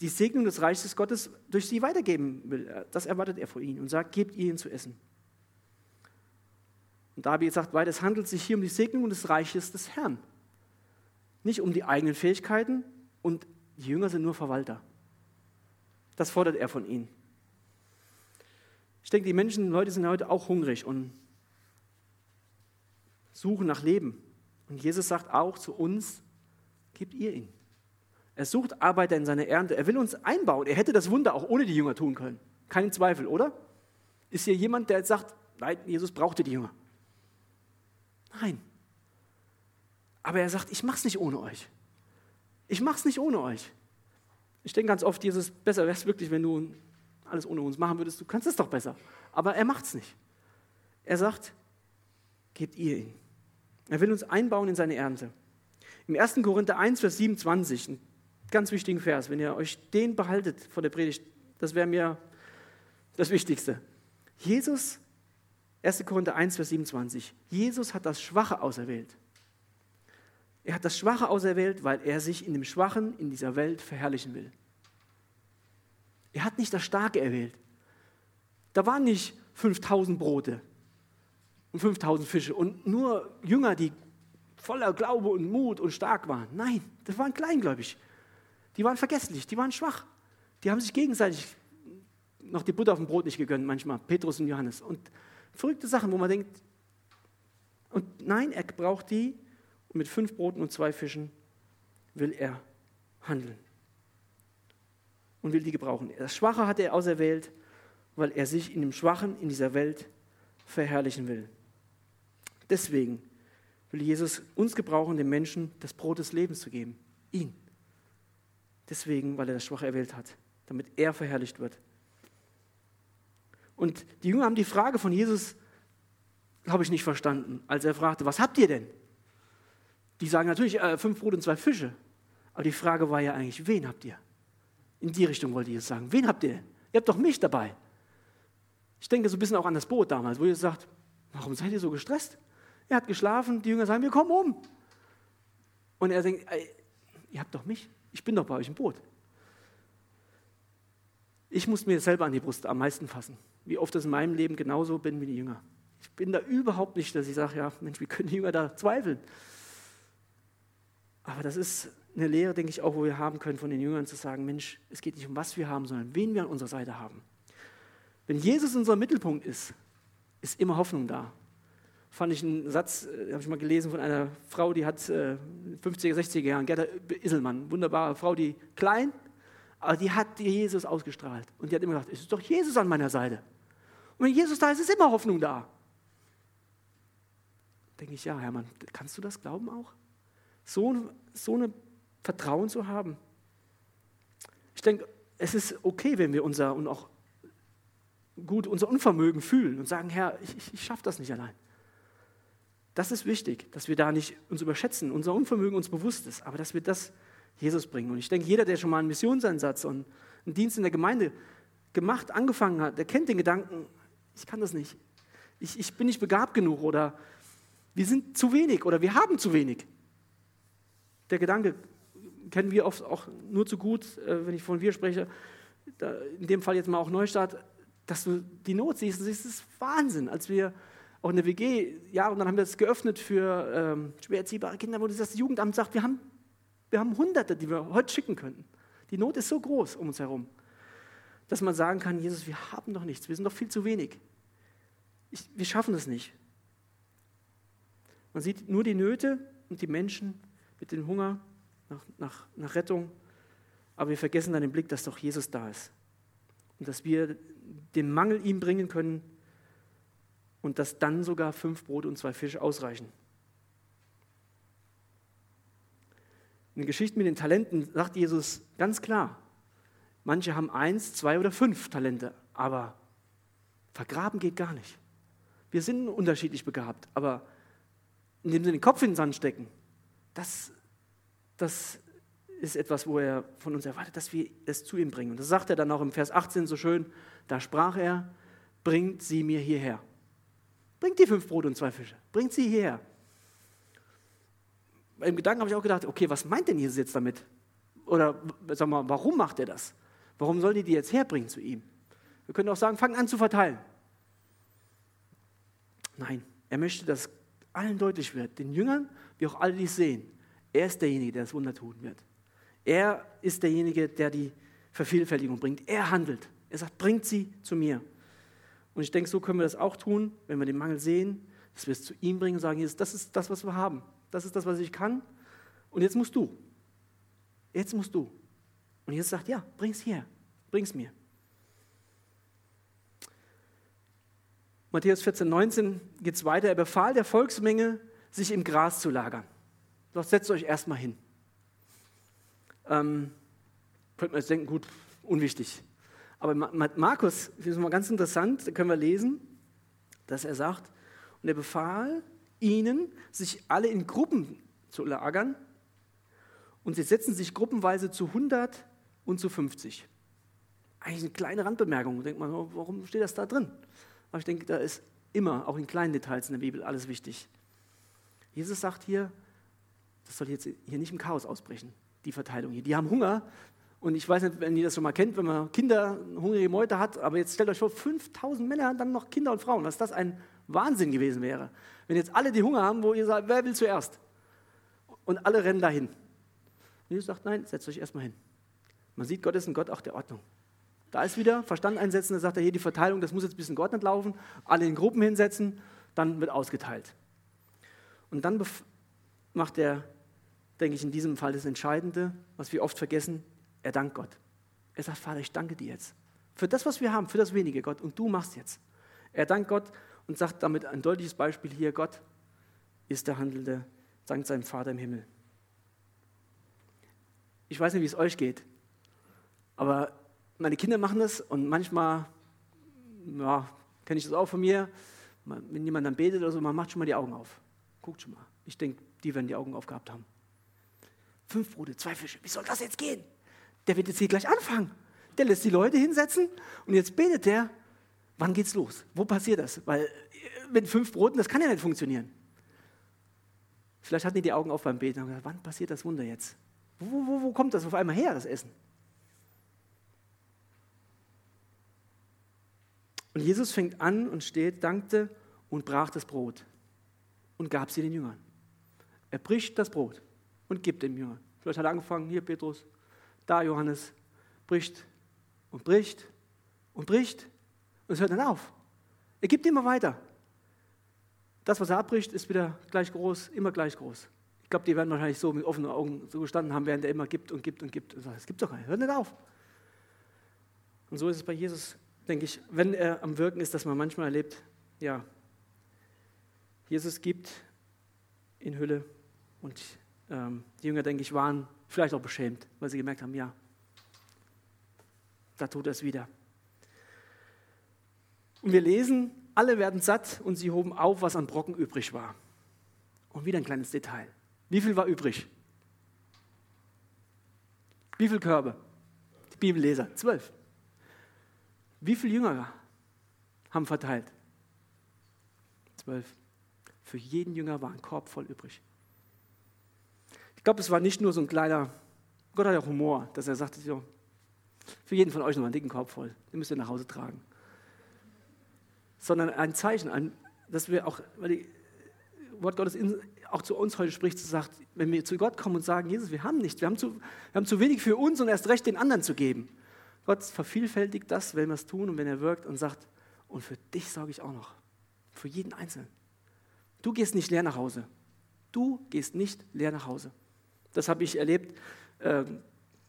die Segnung des Reiches Gottes durch sie weitergeben will. Das erwartet er von ihnen und sagt, gebt ihnen zu essen. Und David sagt weiter, es handelt sich hier um die Segnung des Reiches des Herrn, nicht um die eigenen Fähigkeiten und die Jünger sind nur Verwalter. Das fordert er von ihnen. Ich denke, die Menschen, Leute sind heute auch hungrig und suchen nach Leben. Und Jesus sagt auch zu uns, gebt ihr ihn. Er sucht Arbeiter in seine Ernte. Er will uns einbauen. Er hätte das Wunder auch ohne die Jünger tun können. Kein Zweifel, oder? Ist hier jemand, der jetzt sagt, nein, Jesus brauchte die Jünger? Nein. Aber er sagt, ich mach's nicht ohne euch. Ich mach's nicht ohne euch. Ich denke ganz oft, Jesus, besser wäre es wirklich, wenn du alles ohne uns machen würdest. Du kannst es doch besser. Aber er macht's nicht. Er sagt, gebt ihr ihn. Er will uns einbauen in seine Ernte. Im 1. Korinther 1, Vers 27, ein ganz wichtigen Vers, wenn ihr euch den behaltet vor der Predigt, das wäre mir das Wichtigste. Jesus, 1. Korinther 1, Vers 27, Jesus hat das Schwache auserwählt. Er hat das Schwache auserwählt, weil er sich in dem Schwachen in dieser Welt verherrlichen will. Er hat nicht das Starke erwählt. Da waren nicht 5000 Brote und 5000 Fische und nur Jünger, die voller Glaube und Mut und stark waren. Nein, das waren kleingläubig. Die waren vergesslich, die waren schwach. Die haben sich gegenseitig noch die Butter auf dem Brot nicht gegönnt, manchmal, Petrus und Johannes. Und verrückte Sachen, wo man denkt, und nein, er braucht die und mit fünf Broten und zwei Fischen will er handeln und will die gebrauchen. Das Schwache hat er auserwählt, weil er sich in dem Schwachen in dieser Welt verherrlichen will. Deswegen will Jesus uns gebrauchen, den Menschen das Brot des Lebens zu geben. Ihn. Deswegen, weil er das Schwache erwählt hat, damit er verherrlicht wird. Und die Jünger haben die Frage von Jesus, glaube ich, nicht verstanden, als er fragte, was habt ihr denn? Die sagen natürlich äh, fünf Brot und zwei Fische. Aber die Frage war ja eigentlich, wen habt ihr? In die Richtung wollte Jesus sagen. Wen habt ihr? Ihr habt doch mich dabei. Ich denke so ein bisschen auch an das Boot damals, wo Jesus sagt, warum seid ihr so gestresst? Er hat geschlafen, die Jünger sagen, wir kommen um. Und er denkt, ihr habt doch mich, ich bin doch bei euch im Boot. Ich muss mir selber an die Brust am meisten fassen, wie oft das in meinem Leben genauso bin wie die Jünger. Ich bin da überhaupt nicht, dass ich sage, ja, Mensch, wie können die Jünger da zweifeln? Aber das ist eine Lehre, denke ich, auch, wo wir haben können von den Jüngern zu sagen, Mensch, es geht nicht um was wir haben, sondern wen wir an unserer Seite haben. Wenn Jesus unser Mittelpunkt ist, ist immer Hoffnung da fand ich einen Satz, äh, habe ich mal gelesen von einer Frau, die hat äh, 50er, 60er Jahren, Gerda Isselmann, wunderbare Frau, die klein, aber die hat Jesus ausgestrahlt. Und die hat immer gesagt, es ist doch Jesus an meiner Seite. Und wenn Jesus da ist, ist immer Hoffnung da. Denke ich, ja, Hermann, kannst du das glauben auch? So, so ein Vertrauen zu haben. Ich denke, es ist okay, wenn wir unser und auch gut unser Unvermögen fühlen und sagen, Herr, ich, ich, ich schaffe das nicht allein. Das ist wichtig, dass wir da nicht uns überschätzen, unser Unvermögen uns bewusst ist, aber dass wir das Jesus bringen. Und ich denke, jeder, der schon mal einen Missionseinsatz und einen Dienst in der Gemeinde gemacht, angefangen hat, der kennt den Gedanken, ich kann das nicht. Ich, ich bin nicht begabt genug oder wir sind zu wenig oder wir haben zu wenig. Der Gedanke kennen wir oft auch nur zu gut, äh, wenn ich von wir spreche, in dem Fall jetzt mal auch Neustart, dass du die Not siehst. Das ist Wahnsinn, als wir auch in der WG, ja, und dann haben wir es geöffnet für ähm, schwer erziehbare Kinder, wo das Jugendamt sagt, wir haben, wir haben Hunderte, die wir heute schicken könnten. Die Not ist so groß um uns herum, dass man sagen kann, Jesus, wir haben doch nichts, wir sind doch viel zu wenig. Ich, wir schaffen das nicht. Man sieht nur die Nöte und die Menschen mit dem Hunger nach, nach, nach Rettung, aber wir vergessen dann den Blick, dass doch Jesus da ist und dass wir den Mangel ihm bringen können, und dass dann sogar fünf Brote und zwei Fische ausreichen. In der Geschichte mit den Talenten sagt Jesus ganz klar, manche haben eins, zwei oder fünf Talente, aber vergraben geht gar nicht. Wir sind unterschiedlich begabt, aber indem sie den Kopf in den Sand stecken, das, das ist etwas, wo er von uns erwartet, dass wir es zu ihm bringen. Und das sagt er dann auch im Vers 18 so schön, da sprach er, bringt sie mir hierher. Bringt die fünf Brote und zwei Fische. Bringt sie hierher. Im Gedanken habe ich auch gedacht, okay, was meint denn Jesus jetzt damit? Oder sag mal, warum macht er das? Warum soll die die jetzt herbringen zu ihm? Wir können auch sagen, fang an zu verteilen. Nein, er möchte, dass allen deutlich wird, den Jüngern, wie auch alle, die es sehen, er ist derjenige, der das Wunder tun wird. Er ist derjenige, der die Vervielfältigung bringt. Er handelt. Er sagt, bringt sie zu mir. Und ich denke, so können wir das auch tun, wenn wir den Mangel sehen, dass wir es zu ihm bringen und sagen, Jesus, das ist das, was wir haben. Das ist das, was ich kann. Und jetzt musst du. Jetzt musst du. Und Jesus sagt, ja, bring es hier. Bring es mir. Matthäus 14, 19 geht es weiter. Er befahl der Volksmenge, sich im Gras zu lagern. Doch setzt euch erstmal hin. Ähm, könnte man jetzt denken, gut, unwichtig. Aber Markus, das ist mal ganz interessant, da können wir lesen, dass er sagt, und er befahl ihnen, sich alle in Gruppen zu lagern. Und sie setzen sich gruppenweise zu 100 und zu 50. Eigentlich eine kleine Randbemerkung. Da denkt man, oh, warum steht das da drin? Aber ich denke, da ist immer, auch in kleinen Details in der Bibel, alles wichtig. Jesus sagt hier, das soll jetzt hier nicht im Chaos ausbrechen, die Verteilung hier. Die haben Hunger, und ich weiß nicht, wenn ihr das schon mal kennt, wenn man Kinder, hungrige Meute hat, aber jetzt stellt euch vor, 5000 Männer, dann noch Kinder und Frauen. Was das ein Wahnsinn gewesen wäre. Wenn jetzt alle die Hunger haben, wo ihr sagt, wer will zuerst? Und alle rennen dahin. Jesus sagt, nein, setzt euch erstmal hin. Man sieht, Gott ist ein Gott auch der Ordnung. Da ist wieder Verstand einsetzen, da sagt er hier, die Verteilung, das muss jetzt ein bisschen geordnet laufen, alle in Gruppen hinsetzen, dann wird ausgeteilt. Und dann macht er, denke ich, in diesem Fall das Entscheidende, was wir oft vergessen, er dankt Gott. Er sagt, Vater, ich danke dir jetzt. Für das, was wir haben, für das wenige, Gott, und du machst jetzt. Er dankt Gott und sagt damit ein deutliches Beispiel hier, Gott ist der Handelnde, dank seinem Vater im Himmel. Ich weiß nicht, wie es euch geht, aber meine Kinder machen das und manchmal, ja, kenne ich das auch von mir, wenn jemand dann betet oder so, man macht schon mal die Augen auf. Guckt schon mal. Ich denke, die werden die Augen aufgehabt haben. Fünf Brote, zwei Fische, wie soll das jetzt gehen? Der wird jetzt hier gleich anfangen. Der lässt die Leute hinsetzen und jetzt betet der. Wann geht's los? Wo passiert das? Weil mit fünf Broten, das kann ja nicht funktionieren. Vielleicht hatten die die Augen auf beim Beten und gesagt, wann passiert das Wunder jetzt? Wo, wo, wo kommt das auf einmal her, das Essen? Und Jesus fängt an und steht, dankte und brach das Brot und gab sie den Jüngern. Er bricht das Brot und gibt dem Jüngern. Vielleicht hat er angefangen, hier Petrus, da Johannes, bricht und bricht und bricht und es hört dann auf. Er gibt immer weiter. Das, was er abbricht, ist wieder gleich groß, immer gleich groß. Ich glaube, die werden wahrscheinlich so mit offenen Augen so gestanden haben, während er immer gibt und gibt und gibt. Und sagt, es gibt doch keinen, hört nicht auf. Und so ist es bei Jesus, denke ich, wenn er am Wirken ist, dass man manchmal erlebt, ja, Jesus gibt in Hülle und ähm, die Jünger, denke ich, waren vielleicht auch beschämt, weil sie gemerkt haben, ja, da tut er es wieder. Und wir lesen, alle werden satt und sie hoben auf, was an Brocken übrig war. Und wieder ein kleines Detail. Wie viel war übrig? Wie viele Körbe? Die Bibelleser, zwölf. Wie viele Jünger haben verteilt? Zwölf. Für jeden Jünger war ein Korb voll übrig. Ich glaube, es war nicht nur so ein kleiner, Gott hat ja Humor, dass er sagte, so, für jeden von euch noch einen dicken Korb voll, den müsst ihr nach Hause tragen sondern ein Zeichen, ein, dass wir auch, weil das Wort Gottes in, auch zu uns heute spricht, sagt, wenn wir zu Gott kommen und sagen, Jesus, wir haben nichts, wir haben zu, wir haben zu wenig für uns und erst recht den anderen zu geben. Gott vervielfältigt das, wenn wir es tun und wenn er wirkt und sagt, und für dich sorge ich auch noch, für jeden Einzelnen. Du gehst nicht leer nach Hause. Du gehst nicht leer nach Hause. Das habe ich erlebt, äh,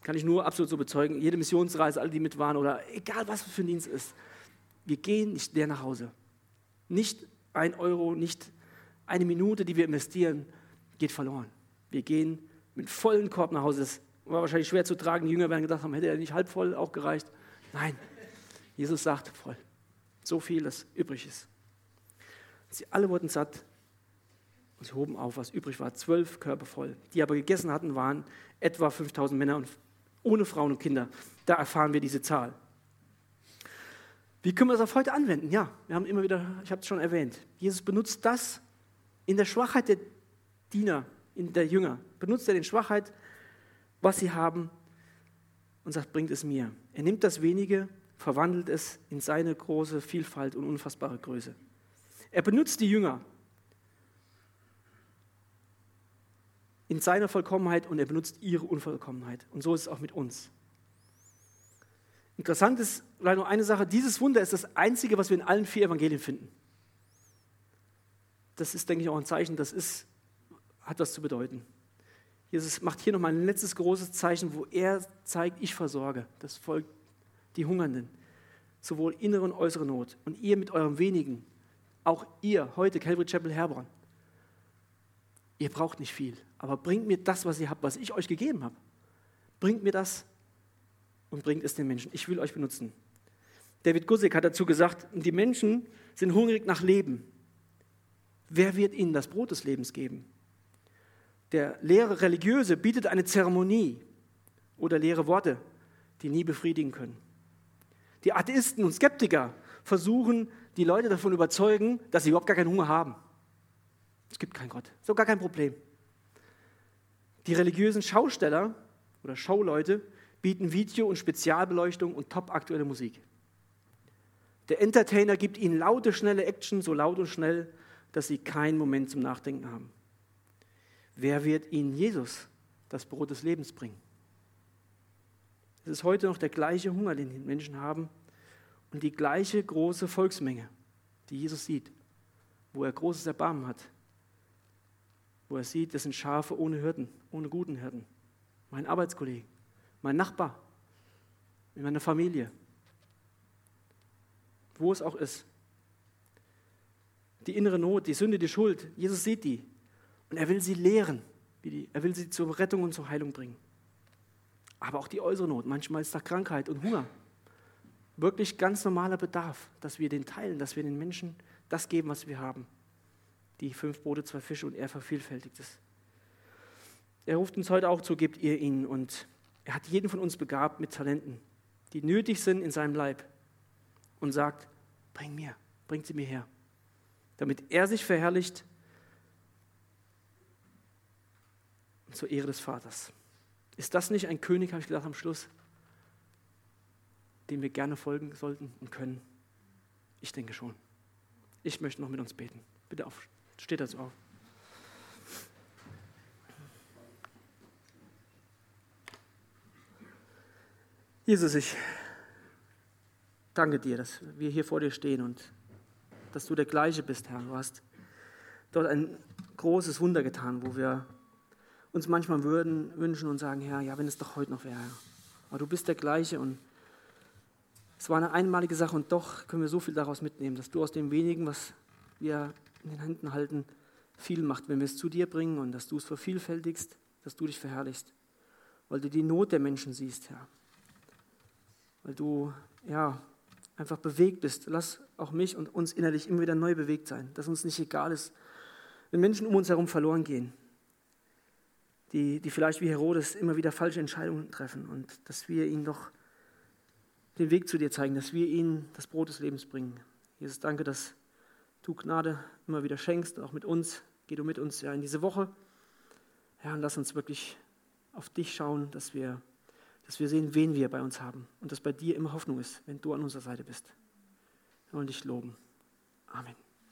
kann ich nur absolut so bezeugen. Jede Missionsreise, alle, die mit waren oder egal was für ein Dienst ist, wir gehen nicht leer nach Hause. Nicht ein Euro, nicht eine Minute, die wir investieren, geht verloren. Wir gehen mit vollen Korb nach Hause. Das war wahrscheinlich schwer zu tragen. Die Jünger werden gedacht haben, hätte er nicht halb voll auch gereicht. Nein, Jesus sagt voll. So viel, das übrig ist. Sie alle wurden satt und sie hoben auf, was übrig war. Zwölf Körper voll. Die aber gegessen hatten, waren etwa 5000 Männer und ohne Frauen und Kinder. Da erfahren wir diese Zahl. Wie können wir das auf heute anwenden? Ja, wir haben immer wieder, ich habe es schon erwähnt, Jesus benutzt das in der Schwachheit der Diener, in der Jünger. Benutzt er den Schwachheit, was sie haben und sagt, bringt es mir. Er nimmt das Wenige, verwandelt es in seine große Vielfalt und unfassbare Größe. Er benutzt die Jünger in seiner Vollkommenheit und er benutzt ihre Unvollkommenheit. Und so ist es auch mit uns. Interessant ist vielleicht noch eine Sache, dieses Wunder ist das einzige, was wir in allen vier Evangelien finden. Das ist, denke ich, auch ein Zeichen, das ist, hat was zu bedeuten. Jesus macht hier nochmal ein letztes großes Zeichen, wo er zeigt, ich versorge das Volk, die Hungernden, sowohl innere und äußere Not. Und ihr mit eurem wenigen, auch ihr heute, Calvary Chapel Herborn, ihr braucht nicht viel, aber bringt mir das, was ihr habt, was ich euch gegeben habe. Bringt mir das und bringt es den Menschen. Ich will euch benutzen. David Gusick hat dazu gesagt, die Menschen sind hungrig nach Leben. Wer wird ihnen das Brot des Lebens geben? Der leere Religiöse bietet eine Zeremonie oder leere Worte, die nie befriedigen können. Die Atheisten und Skeptiker versuchen, die Leute davon überzeugen, dass sie überhaupt gar keinen Hunger haben. Es gibt keinen Gott, so gar kein Problem. Die religiösen Schausteller oder Schauleute bieten Video und Spezialbeleuchtung und top aktuelle Musik. Der Entertainer gibt ihnen laute, schnelle Action, so laut und schnell, dass sie keinen Moment zum Nachdenken haben. Wer wird ihnen Jesus, das Brot des Lebens, bringen? Es ist heute noch der gleiche Hunger, den die Menschen haben und die gleiche große Volksmenge, die Jesus sieht, wo er großes Erbarmen hat, wo er sieht, das sind Schafe ohne Hirten, ohne guten Hirten. Mein Arbeitskollege, mein Nachbar, in meiner Familie, wo es auch ist. Die innere Not, die Sünde, die Schuld, Jesus sieht die und er will sie lehren, er will sie zur Rettung und zur Heilung bringen. Aber auch die äußere Not, manchmal ist da Krankheit und Hunger. Wirklich ganz normaler Bedarf, dass wir den teilen, dass wir den Menschen das geben, was wir haben. Die fünf Brote, zwei Fische und er vervielfältigt es. Er ruft uns heute auch zu, gebt ihr ihnen. Und er hat jeden von uns begabt mit Talenten, die nötig sind in seinem Leib. Und sagt, bring mir, bringt sie mir her. Damit er sich verherrlicht zur Ehre des Vaters. Ist das nicht ein König, habe ich gedacht am Schluss, dem wir gerne folgen sollten und können? Ich denke schon. Ich möchte noch mit uns beten. Bitte auf, steht dazu auf. Jesus, ich danke dir, dass wir hier vor dir stehen und dass du der gleiche bist, Herr. Du hast dort ein großes Wunder getan, wo wir uns manchmal würden, wünschen und sagen, Herr, ja, wenn es doch heute noch wäre. Aber du bist der gleiche und es war eine einmalige Sache und doch können wir so viel daraus mitnehmen, dass du aus dem wenigen, was wir in den Händen halten, viel macht, wenn wir es zu dir bringen und dass du es vervielfältigst, dass du dich verherrlichst, weil du die Not der Menschen siehst, Herr. Weil du, ja, einfach bewegt bist. Lass auch mich und uns innerlich immer wieder neu bewegt sein, dass uns nicht egal ist, wenn Menschen um uns herum verloren gehen, die, die vielleicht wie Herodes immer wieder falsche Entscheidungen treffen und dass wir ihnen doch den Weg zu dir zeigen, dass wir ihnen das Brot des Lebens bringen. Jesus, danke, dass du Gnade immer wieder schenkst, auch mit uns. Geh du mit uns ja in diese Woche. Herr, ja, lass uns wirklich auf dich schauen, dass wir, dass wir sehen, wen wir bei uns haben und dass bei dir immer Hoffnung ist, wenn du an unserer Seite bist. Wir wollen dich loben. Amen.